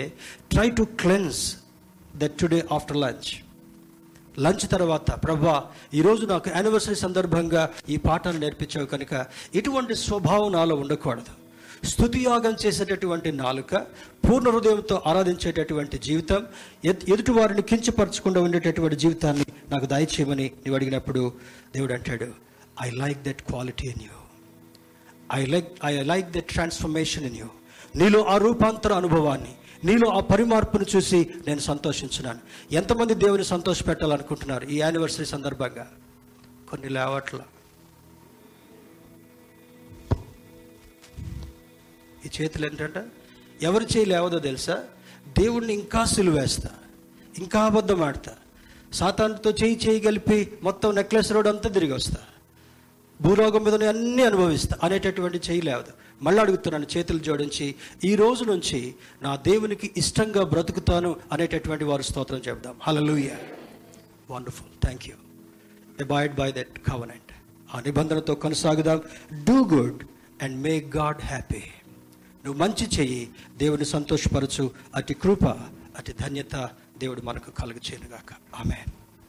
try to cleanse that today after lunch lunch తర్వాత ప్రభా ఈరోజు నాకు యానివర్సరీ సందర్భంగా ఈ పాఠాలు నేర్పించావు కనుక ఇటువంటి స్వభావం నాలో ఉండకూడదు. స్థుతియాగం చేసేటటువంటి నాలుక పూర్ణ హృదయంతో ఆరాధించేటటువంటి జీవితం ఎద్- ఎదుటి వారిని కించపరచకుండా ఉండేటటువంటి జీవితాన్ని నాకు దయచేయమని నీవు అడిగినప్పుడు దేవుడు అంటాడు I like that quality in you I like I like that transformation in you నీలో ఆ రూపాంతర అనుభవాన్ని నీలో ఆ పరిమార్పును చూసి నేను సంతోషించున్నాను. ఎంతమంది దేవుని సంతోష పెట్టాలనుకుంటున్నారు ఈ యానివర్సరీ సందర్భంగా? కొన్ని లేవట్ల. ఈ చేతులు ఏంటంటే? ఎవరి చేయి లేవదో తెలుసా? దేవుణ్ణి ఇంకా సులువేస్తా ఇంకా అబద్ధం ఆడతా. సాతానుతో చేయి చేయి కలిపి మొత్తం నెక్లెస్ రోడ్ అంతా తిరిగి వస్తా. భూలోకం మీద అన్నీ అనుభవిస్తా. అనేటటువంటి చేయి లేదు మళ్ళీ అడుగుతున్నాను చేతులు జోడించి ఈ రోజు నుంచి నా దేవునికి ఇష్టంగా బ్రతుకుతాను అనేటటువంటి వారు స్తోత్రం చెప్దాం hallelujah wonderful thank you abide by that covenant ఆ నిబంధనతో కొనసాగుదాం. Do good and make God happy నువ్వు మంచి చెయ్యి దేవుని సంతోషపరచు. అతి కృప అతి ధన్యత దేవుడు మనకు కలుగు చేయనుగాక ఆమెన్.